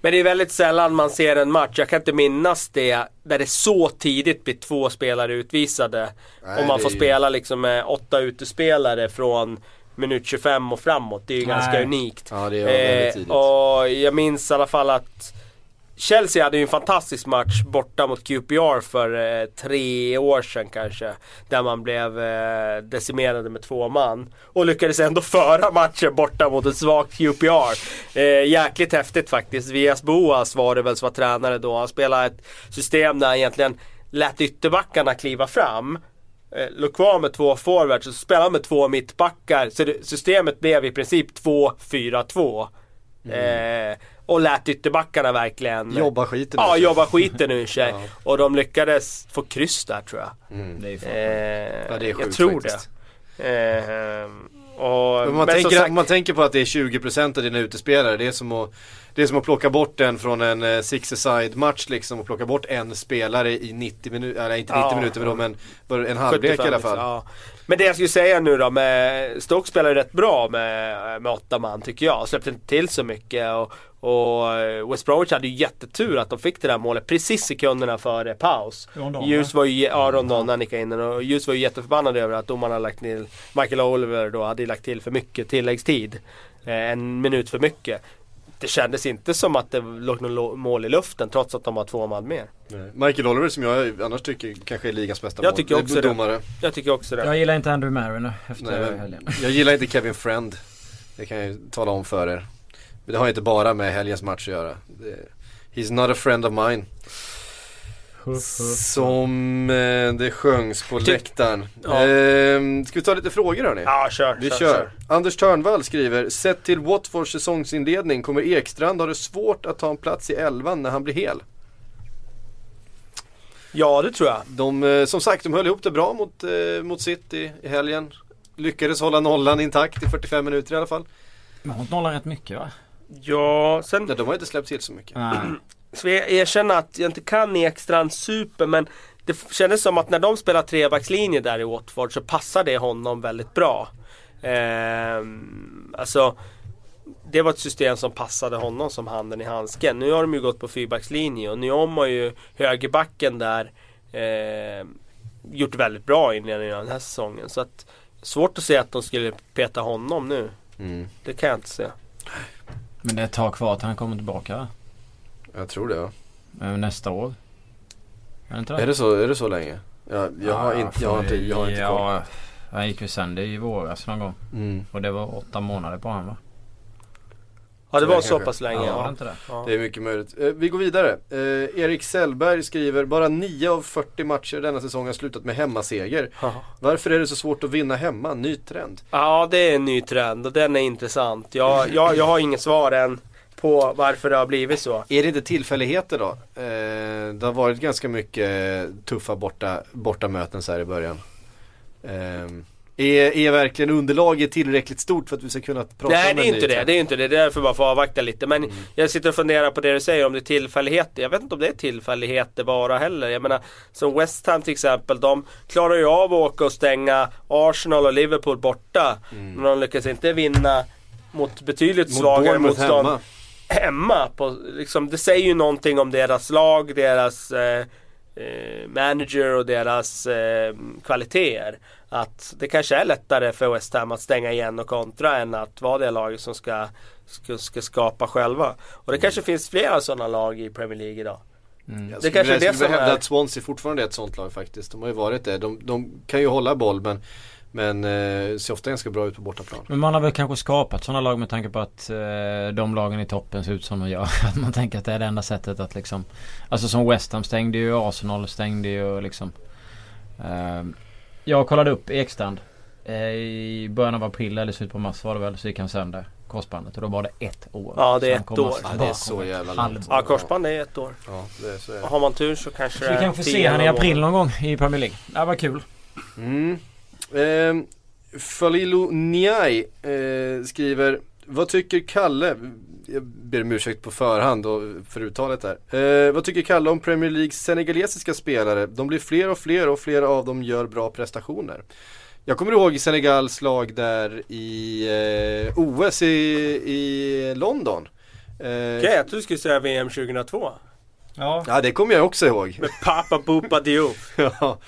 Men det är väldigt sällan man ser en match, jag kan inte minnas det, där det så tidigt blir två spelare utvisade. Nej, och man får ju- spela liksom med åtta utespelare från minut 25 och framåt. Det är ju Nej. ganska unikt. Ja, det är väldigt tidigt. och jag minns i alla fall att Chelsea hade ju en fantastisk match borta mot QPR för eh, tre år sedan kanske. Där man blev eh, decimerade med två man. Och lyckades ändå föra matchen borta mot ett svagt QPR. Eh, jäkligt häftigt faktiskt. Vias Boas var det väl som var tränare då. Han spelade ett system där han egentligen lät ytterbackarna kliva fram. Eh, låg kvar med två forwards och spelade med två mittbackar. Så det, systemet blev i princip 2-4-2. Eh, och lät ytterbackarna verkligen Jobba skiten Ja, jobba skiten ur sig. Ja. Och de lyckades få kryss där tror jag. Det är. Eh, Ja, det är jag sjukt tror faktiskt. det. Eh, och, Men man, tänker, sagt- om man tänker på att det är 20% av dina utespelare, det är som att det är som att plocka bort en från en eh, six-a-side match liksom och plocka bort en spelare i 90 minuter, eller inte 90 Ja. minuter men, då, men en halvlek i 75 alla fall. ja. Men det jag skulle säga nu då med Stoke spelar ju rätt bra med, med åtta man tycker jag. Släppte inte till så mycket och, och eh, West Bromwich hade ju jättetur att de fick det där målet precis sekunderna före paus. Ljus var ju, ja Rondon han nickade in den och Ljus var ju jätteförbannad över att domarna lagt till, Michael Oliver då hade lagt till för mycket tilläggstid. Eh, en minut för mycket. Det kändes inte som att det låg något mål i luften trots att de har två man mer. Nej. Michael Oliver som jag annars tycker kanske är ligans bästa Jag mål- tycker också det. domare. Jag tycker också det. Jag gillar inte Andrew Mariner efter Nej, helgen. jag gillar inte Kevin Friend. Det kan jag ju tala om för er. Men det har inte bara med helgens match att göra. Det, he's not a friend of mine. Som eh, det sjöngs på läktaren. Ja. Eh, ska vi ta lite frågor hörni? Ja, kör. Vi kör, kör. Anders Törnvall skriver, sett till Watfords säsongsinledning kommer Ekstrand ha det svårt att ta en plats i elvan när han blir hel. Ja, det tror jag. De, eh, som sagt, de höll ihop det bra mot, eh, mot City i helgen. Lyckades hålla nollan intakt i 45 minuter i alla fall. Men inte nollan rätt mycket va? Ja, sen Nej, de har inte släppt till så mycket. Ska jag erkänna att jag inte kan Ekstrand super men det kändes som att när de spelar trebackslinje där i Watford så passar det honom väldigt bra. Ehm, alltså det var ett system som passade honom som handen i handsken. Nu har de ju gått på fyrbackslinje och Nyom har ju högerbacken där eh, gjort väldigt bra i inledningen av den här säsongen. Så att svårt att se att de skulle peta honom nu. Mm. Det kan jag inte se. Men det är ett tag kvar till han kommer tillbaka? Jag tror det ja. Nästa år. Är det inte det? Är det så, är det så länge? Ja, jag, har inte, jag har inte, jag har inte koll. Ja, han gick ju sönder i våras någon gång. Mm. Och det var åtta månader på honom va? Ja det var så pass länge. Ja, Ja. inte det? Ja. Det är mycket möjligt. Eh, vi går vidare. Eh, Erik Sellberg skriver, bara 9 av 40 matcher denna säsong har slutat med hemmaseger. Ja. Varför är det så svårt att vinna hemma? Ny trend. Ja, det är en ny trend och den är intressant. Jag, jag, jag har inget svar än på varför det har blivit så. Är det inte tillfälligheter då? Eh, det har varit ganska mycket tuffa borta, bortamöten så här i början. Eh, är, är verkligen underlaget tillräckligt stort för att vi ska kunna prata Nej, om det en är ny inte det. Det är inte det. Det är därför bara får avvakta lite. Men jag sitter och funderar på det du säger om det är tillfälligheter. Jag vet inte om det är tillfälligheter bara heller. Jag menar, som West Ham till exempel. De klarar ju av att åka och stänga Arsenal och Liverpool borta. Men de lyckas inte vinna mot betydligt Mot svagare motstånd hemma. Hemma. På, liksom, det säger ju någonting om deras lag, deras eh, eh, manager och deras eh, kvaliteter. Att det kanske är lättare för West Ham att stänga igen och kontra än att vara det laget som ska, ska, ska skapa själva. Och det kanske finns flera sådana lag i Premier League idag. Jag Det skulle, kanske är jag det skulle som hävda är- att Swansea fortfarande är ett sånt lag faktiskt. De har ju varit det. De, de kan ju hålla boll men, men eh, ser ofta ganska bra ut på bortaplan. Men man har väl kanske skapat sådana lag med tanke på att eh, de lagen i toppen ser ut som de gör. Att man tänker att det är det enda sättet att liksom Alltså som West Ham stängde ju Arsenal stängde ju liksom eh, Jag kollade upp Ekstrand eh, I början av april eller slutet på mars var det väl så gick han sönder korsbandet och då var det ett år. Ja, det är Så ett år. att Ja, det är så jävla långt. Ja, korsband är ett år. Ja, det, så är det. Har man tur så kanske Så det vi är kanske får tio se han i april någon gång i Premier League. Det var kul. Mm. Eh, Falilo Niai eh, skriver Vad tycker Kalle Jag ber om ursäkt på förhand och för uttalet här eh, Vad tycker Kalle om Premier Leagues senegalesiska spelare? De blir fler och fler och flera av dem gör bra prestationer Jag kommer ihåg Senegals lag där i eh, OS i, i London eh, Okej, jag trodde du skulle säga VM 2002. Ja. Ja det kommer jag också ihåg Med Papa Boopa Diop. Ja,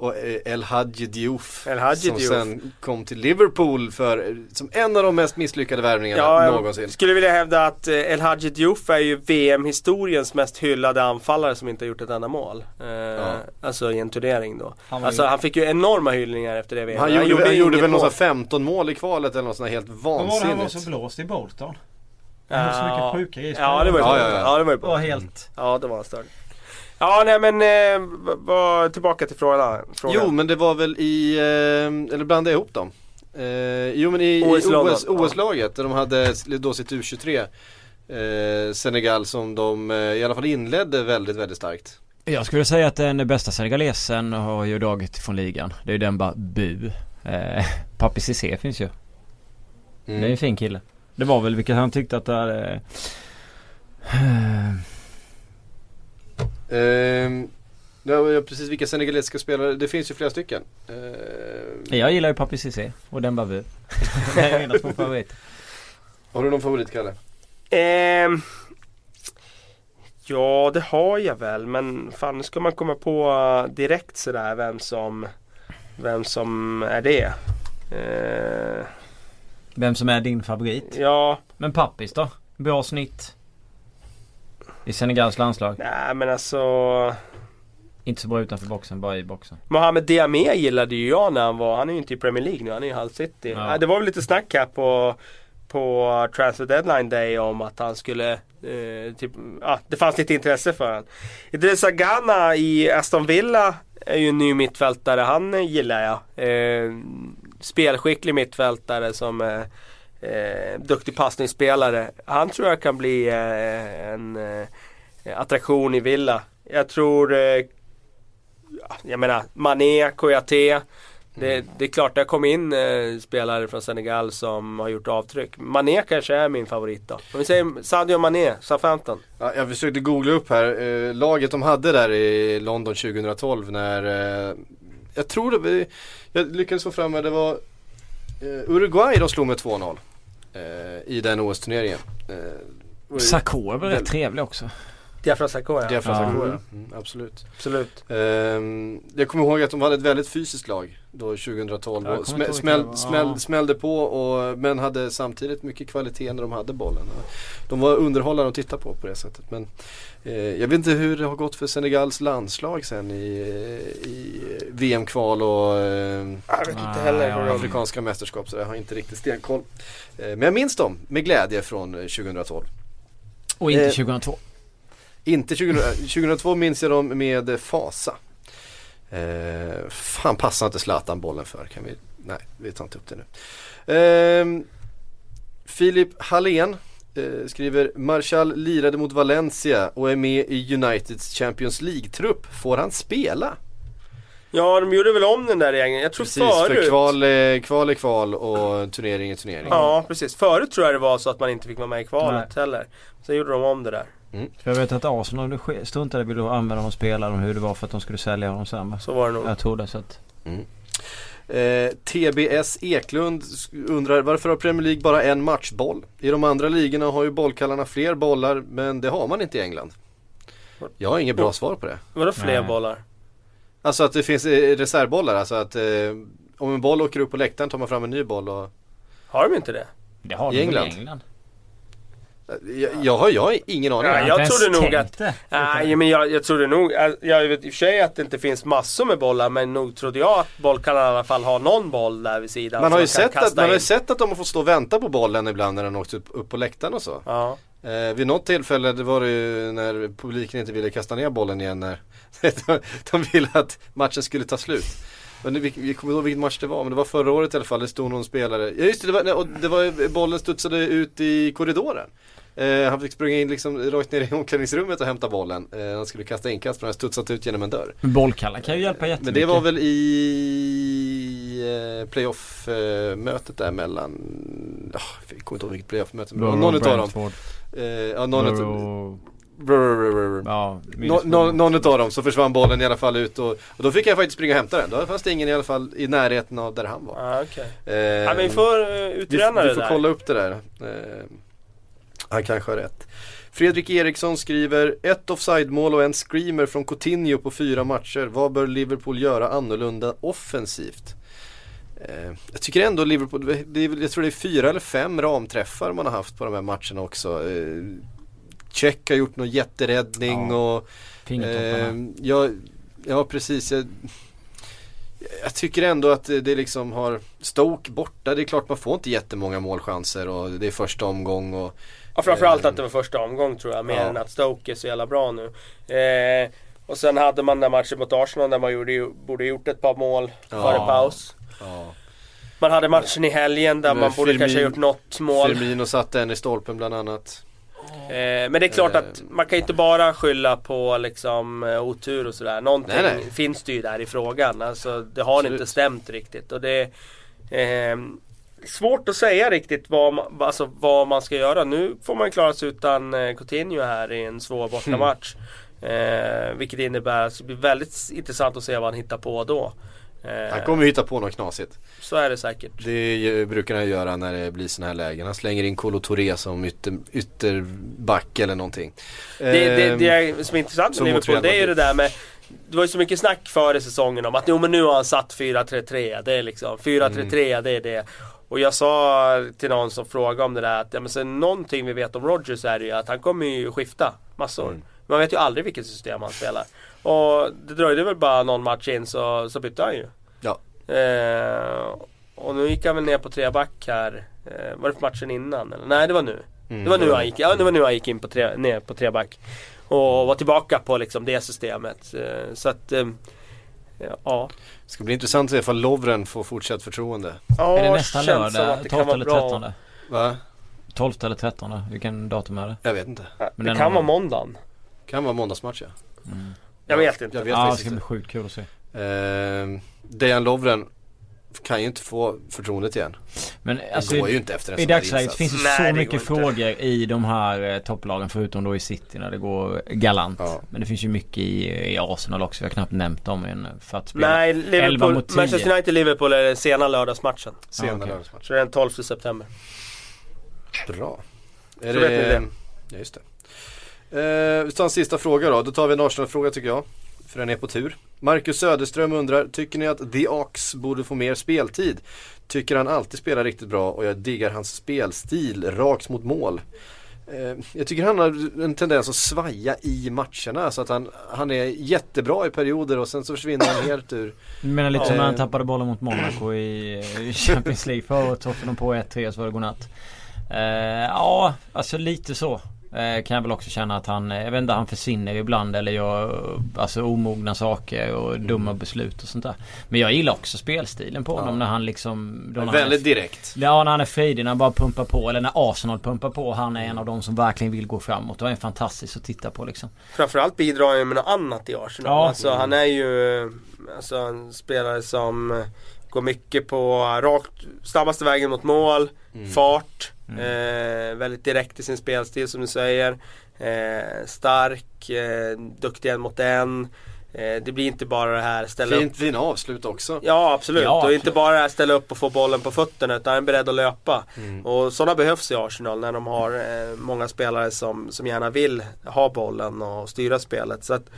och eh, El Hadji Diouf El Hadji som Diouf. sen kom till Liverpool för, som en av de mest misslyckade värvningarna Ja, någonsin. jag skulle vilja hävda att eh, El Hadji Diouf är ju VM-historiens mest hyllade anfallare som inte har gjort ett enda mål. Eh, Alltså i en turnering då. Han var alltså han fick ju enorma hyllningar efter det VM. Han, gjorde, han gjorde väl någon mål. sån här 15 mål i kvalet eller något sånt helt vansinnigt. blåst i Bolton? Ja. höll så mycket sjuka grejer. Ja det var ju Ja, ja, ja. Ja, det var ju Det var bra. helt... Ja det var störd. Ja nej men, eh, v- vad- tillbaka till frågan. frågan. Jo men det var väl i, eh, eller blandade jag ihop dem? Eh, jo men i, i OS OS, OS-laget där de hade då sitt U23 eh, Senegal som de eh, i alla fall inledde väldigt, väldigt starkt. Jag skulle säga att den bästa senegalesen har ju dragit från ligan. Det är ju den bara Bu. Eh, Papi Cissé finns ju. Mm. Det är en fin kille. Det var väl vilket han tyckte att det är... Eh, Ehm, ja, precis vilka senegalesiska spelare, det finns ju flera stycken. Ehm, jag gillar ju Papi Cissé och den bara Bu. det är mina två favoriter. Har du någon favorit Kalle? Ehm, ja det har jag väl men fan nu ska man komma på eh, direkt sådär vem som Vem som är det. Eh, Vem som är din favorit? ja, Men Pappis då? Bra snitt. I Senegals landslag. nej men alltså Inte så bra utanför boxen, bara i boxen. Mohamed Diame gillade ju jag när han var, han är ju inte i Premier League nu, han är ju i Hull City. Ja. Det var väl lite snack här på på transfer deadline day om att han skulle eh, typ, ah, det fanns lite intresse för honom. Idrissa Gana i Aston Villa är ju en ny mittfältare. Han gillar jag. Eh, spelskicklig mittfältare som eh, eh, duktig passningsspelare. Han tror jag kan bli eh, en eh, attraktion i Villa. Jag tror, eh, ja, jag menar Mané, Kouyaté. Det, det är klart det har kommit in eh, spelare från Senegal som har gjort avtryck. Mané kanske är min favorit då. Om vi säger Sadio Mané, Southampton. Ja, jag försökte googla upp här, eh, laget de hade där i London 2012 när eh, Jag tror det, jag lyckades få fram att det var eh, Uruguay de slog med 2-0 eh, I den OS-turneringen eh, är väl rätt trevlig också. Diafra Sakho ja. Diafra Ja. Sakho, ja. Mm, absolut. Absolut. Ehm, jag kommer ihåg att de hade ett väldigt fysiskt lag då 2012 Jag och smäll, smäll, Ja. smällde på och, men hade samtidigt mycket kvalitet när de hade bollen. De var underhållande att titta på på det sättet. Men eh, jag vet inte hur det har gått för Senegals landslag sen i, i VM-kval och eh, Jag vet inte heller ja, de... afrikanska mästerskap så jag har inte riktigt stenkoll. Eh, men jag minns dem med glädje från eh, 2012. Och inte Eh, 2002. Inte 2000, 2002 minns jag dem med fasa. Eh, fan passar inte Zlatan bollen för? Kan vi? Nej, vi tar inte upp det nu. Eh, Filip Hallén eh, skriver Marshall lirade mot Valencia och är med i Uniteds Champions League-trupp. Får han spela? Ja, de gjorde väl om den där gängen. Jag tror Precis, förut. för kval, är- kval är kval och turnering är turnering. Ja, precis. Förut tror jag det var så att man inte fick vara med i kvalet Nej. heller. Sen gjorde de om det där. För jag vet att Arsenal struntade i att använda honom spelare om hur det var för att de skulle sälja honom sen? Så var det nog. Jag tror det så att... Eh, TBS Eklund undrar varför har Premier League bara en matchboll? I de andra ligorna har ju bollkallarna fler bollar men det har man inte i England. Jag har inget bra svar på det. Vadå fler Nej. bollar? Alltså att det finns eh, reservbollar, alltså att eh, om en boll åker upp på läktaren tar man fram en ny boll och Har de inte det? Det har I de England? i England? Jag, jag, har, jag har ingen aning. Ja, jag inte trodde nog att- det. Nej, men jag, jag trodde nog, jag vet i och för sig att det inte finns massor med bollar men nog trodde jag att bollkallarna i alla fall har någon boll där vid sidan. Man har, ju sett att, kasta man har ju in. sett att de har fått stå och vänta på bollen ibland när den åkt upp, upp på läktaren och så. Ja. Eh, vid något tillfälle det var det ju när publiken inte ville kasta ner bollen igen när de ville att matchen skulle ta slut. Men vi, vi kommer ihåg vilken match det var men det var förra året i alla fall. Det stod någon spelare. Ja just det, det var, och det var bollen studsade ut i korridoren. Eh, han fick springa in liksom rakt ner i omklädningsrummet och hämta bollen. Eh, han skulle kasta inkast för han studsat ut genom en dörr. Men bollkallar kan ju hjälpa Men jättemycket. det var väl i eh, playoff-mötet där mellan, oh, jag kommer inte ihåg vilket playoff-möte men det var Borough, någon utav dem. Eh, ja, någon utav Brr, brr. Ja, Middlesbrough. nå, någon utav dem så försvann bollen i alla fall ut och, och då fick jag faktiskt springa och hämta den. Då fanns det ingen i alla fall i närheten av där han var. Ja, okej. Eh, Ja, men vi får uh, vi, utröna vi det får där. kolla upp det där. Eh, han kanske har rätt. Fredrik Eriksson skriver ett offside-mål och en screamer från Coutinho på fyra matcher. Vad bör Liverpool göra annorlunda offensivt? Eh, jag tycker ändå Liverpool, det är, jag tror det är fyra eller fem ramträffar man har haft på de här matcherna också. Eh, Check har gjort någon jätteräddning Ja, och. Eh, ja, ja precis. Jag, jag tycker ändå att det, liksom har Stoke borta. Det är klart man får inte jättemånga målchanser och det är första omgång och Ja, framförallt att det var första omgång tror jag, mer Ja. än att Stoke är så jävla bra nu. Eh, och sen hade man den matchen mot Arsenal där man gjorde, borde gjort ett par mål Ja. före paus. ja, Man hade matchen i helgen där Men man borde Firmin- kanske ha gjort något mål. Firmino satte en i stolpen bland annat. Eh, men det är klart att man kan inte bara skylla på liksom eh, otur och sådär. Någonting Nej, nej. finns det ju där i frågan. Alltså det har Absolut. inte stämt riktigt. Och det är eh, svårt att säga riktigt vad man, alltså, vad man ska göra. Nu får man klara sig utan eh, Coutinho här i en svår bortamatch. Eh, vilket innebär att det blir väldigt intressant att se vad han hittar på då. Eh, Han kommer ju hitta på något knasigt. Så är det säkert. Det brukar han göra när det blir sådana här lägen. Han slänger in Kolo Touré som ytter, ytterback eller någonting. Det, det, Ehm, det är, som är intressant med Liverpool, det är ju det där med Det var ju så mycket snack före säsongen om att jo, men nu har han satt 4-3-3, det är liksom 4-3-3, Mm. det är det. Och jag sa till någon som frågade om det där att ja, men sen någonting vi vet om Rodgers är det ju att han kommer ju skifta massor. Mm. Man vet ju aldrig vilket system han spelar. Och det dröjde väl bara någon match in så, så bytte han ju. Ja. Eh, och nu gick han väl ner på tre back här Eh, var det för matchen innan eller? Nej det var nu. Mm, det var nu han gick, ja, det var nu han gick in på tre, ner på treback. Och var tillbaka på liksom det systemet. Eh, så att eh, Ja. Det ska bli intressant att se ifall Lovren får fortsatt förtroende. ja är det nästa lördag? att det 12 kan vara eller bra. 13? Va? 12 eller 13? Vilken datum är det? Jag vet inte. Men Det kan har- vara måndagen. Kan vara måndagsmatch ja. Jag vet inte. Jag vet Ja det ska bli sjukt kul att se. Eh, Dejan Lovren kan ju inte få förtroendet igen. Men Det alltså går ju inte efter en i dagsläget finns det Nej, så det mycket går inte. frågor i de här eh, topplagen förutom då i City när det går galant. Ja. Men det finns ju mycket i, i Arsenal också. Vi har knappt nämnt dem än för att spela. Nej, 11 Liverpool, mot 10. Manchester United-Liverpool är den sena lördagsmatchen. Sena okej. lördagsmatch. Så det är den 12 september. Bra. Är Så vet ni det. Ja just det. Eh, vi tar en sista fråga då. Då tar vi en Arsenal-fråga tycker jag. För den är på tur. Marcus Söderström undrar, tycker ni att The Ox borde få mer speltid? Tycker han alltid spelar riktigt bra och jag diggar hans spelstil, rakt mot mål. Eh, jag tycker han har en tendens att svaja i matcherna så att han, han är jättebra i perioder och sen så försvinner han helt ur. Du menar lite Ja. som när han tappade bollen mot Monaco i, i Champions League förra året. Hoppade de på 1-3 så var det godnatt. Eh, ja, alltså lite så. Eh, kan jag väl också känna att han, jag vet inte, han försvinner ibland eller gör alltså omogna saker och dumma beslut och sånt där. Men jag gillar också spelstilen på honom när han liksom... då när han är- Väldigt direkt. Ja, när han är frejdig, när han bara pumpar på. Eller när Arsenal pumpar på. Han är en av de som verkligen vill gå framåt. Och är fantastisk att titta på liksom. Framförallt bidrar han ju med något annat i Arsenal. Ja. Alltså han är ju alltså, en spelare som går mycket på rakt, snabbaste vägen mot mål, fart, eh, väldigt direkt i sin spelstil som du säger. Eh, stark, eh, duktig en mot en. Eh, det blir inte bara det här ställa upp Fint, fina avslut också. Ja absolut, Ja, och inte bara det här ställa upp och få bollen på fötterna utan är beredd att löpa. Och sådana behövs i Arsenal när de har eh, många spelare som, som gärna vill ha bollen och styra spelet. Så att,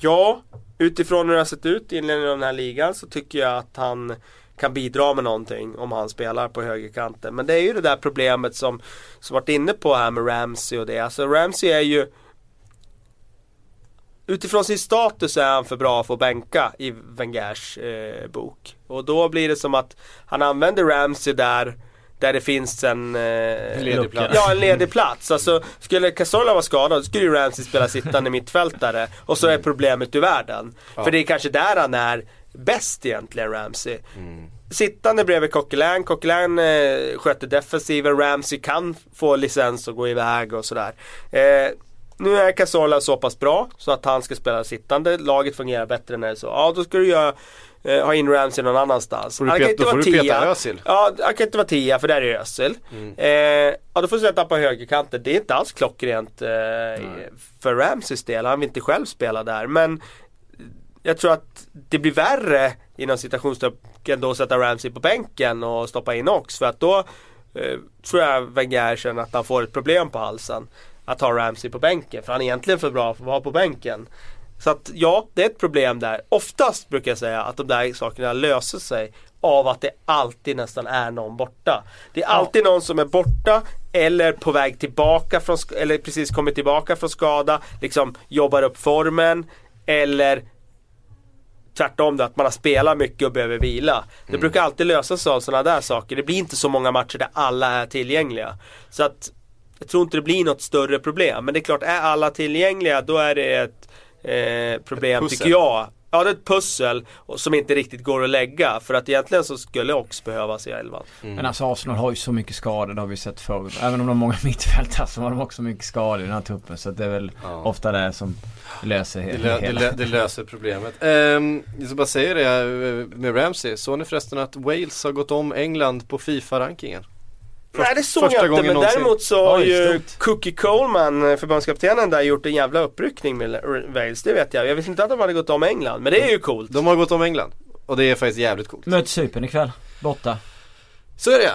ja, utifrån hur det har sett ut i inledningen av den här ligan så tycker jag att han kan bidra med någonting om han spelar på högerkanten. Men det är ju det där problemet som, som varit inne på här med Ramsey och det. Alltså Ramsey är ju Utifrån sin status är han för bra för att bänka i Wengers eh, bok. Och då blir det som att han använder Ramsey där där det finns en... Eh, ledig plats. Ja, en ledig plats. Alltså, skulle Cazorla vara skadad då skulle ju Ramsey spela sittande mittfältare. Och så är problemet ur världen. För det är kanske där han är bäst egentligen, Ramsey. Sittande bredvid Coquelin. Coquelin eh, sköter defensiven. Ramsey kan få licens och gå iväg och sådär. Eh, nu är Cazorla så pass bra så att han ska spela sittande. Laget fungerar bättre när det är så. Ja, då ska du göra, eh, ha in Ramsey någon annannstans. Får du Han peta- kan inte vara tia. Özil. Ja, han kan inte vara tia för där är Özil. Eh, ja, då får du sätta på högerkanten. Det är inte alls klockrent eh, för Ramseys del. Han vill inte själv spela där. Men jag tror att det blir värre inom citationstecken då att sätta Ramsey på bänken och stoppa in Ox. För att då eh, tror jag Wenger känner att han får ett problem på halsen. Att ha Ramsey på bänken. För han är egentligen för bra för att vara på bänken. Så att ja, det är ett problem där. Oftast brukar jag säga att de där sakerna löser sig av att det alltid nästan är någon borta. Det är alltid någon som är borta eller på väg tillbaka från, eller precis kommit tillbaka från skada, liksom jobbar upp formen eller tvärtom då, att man har spelat mycket och behöver vila. Det brukar alltid lösa sig av sådana där saker. Det blir inte så många matcher där alla är tillgängliga. Så att jag tror inte det blir något större problem. Men det är klart, är alla tillgängliga då är det ett eh, problem tycker jag. Ja, det är ett pussel som inte riktigt går att lägga. För att egentligen så skulle också behövas i elvan. Men alltså Arsenal har ju så mycket skador, det har vi sett förr. Även om de har många mittfältare så har de också mycket skador i den här truppen. Så att det är väl Ja. ofta det som löser Det, hela. lö, det, lö, det löser problemet. Um, jag ska bara säga det eh, med Ramsey. Såg ni förresten att Wales har gått om England på Fifa-rankingen? Nej det såg jag inte men någonsin. däremot så har ju. Cookie Coleman, eh, förbundskaptenen där, gjort en jävla uppryckning med Wales. Det vet jag. Jag visste inte att de hade gått om England. Men det är ju coolt. De har gått om England. Och det är faktiskt jävligt coolt. Möter Cypern ikväll. Borta. Så är det ja.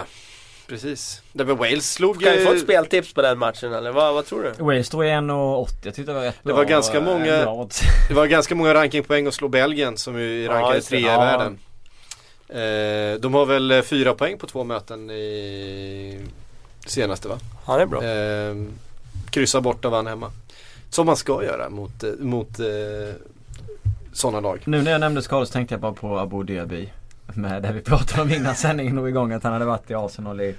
Precis. Där med Wales slog... Kan vi få eh, ett speltips på den matchen eller vad, vad tror du? Wales står i 1,80. Jag tyckte det var rätt Det bra. var ganska eh, många- bra. Det var ganska många rankingpoäng att slå Belgien som ju är Ja, rankade det. trea i Ja. världen. Eh, de har väl eh, fyra poäng på två möten i senaste va? Ja det är bra. Eh, kryssa borta och vann hemma. Som man ska göra mot, eh, mot eh, sådana lag. Nu när jag nämnde skador så tänkte jag bara på Abu Dhabi. med det vi pratade om innan sändningen drog igång. Att han hade varit i Arsenal i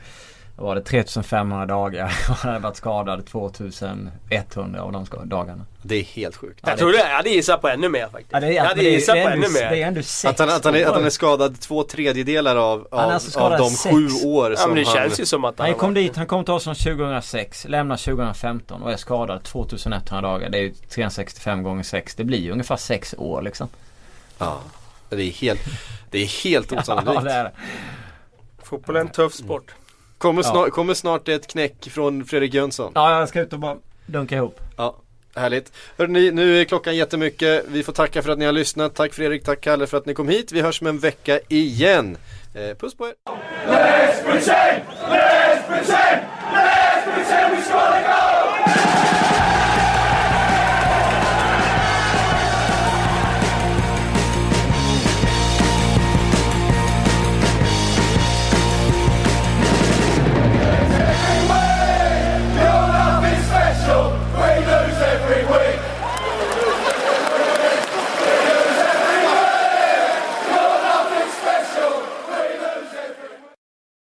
var det 3500 dagar och han hade varit skadad 2100 av de dagarna. Det är helt sjukt. Jag tror det, jag hade gissat på ännu mer faktiskt. Ja, det är, jag hade gissat på ännu mer. Det är ändå sex Att han, att, han är, att han är skadad två tredjedelar av, Han av, alltså av de sex. sju år Ja som men det han... känns ju som att Han har kom varit- dit, han kom till Arsenal 2006, lämnar 2015 och är skadad 2100 dagar. Det är ju 365 gånger 6. Det blir ju ungefär 6 år liksom. Ja, det är helt, det är helt Ja, osannolikt. det är det. Fotboll är en tuff sport. Kommer, Ja. snart, kommer snart ett knäck från Fredrik Jönsson. Ja, jag ska ut och bara dunka ihop. Ja, härligt. Hörrni, nu är klockan jättemycket. Vi får tacka för att ni har lyssnat. Tack Fredrik, tack Kalle för att ni kom hit. Vi hörs om en vecka igen. Eh, puss på er! Let's pretend! Let's pretend! Let's pretend we score the goal!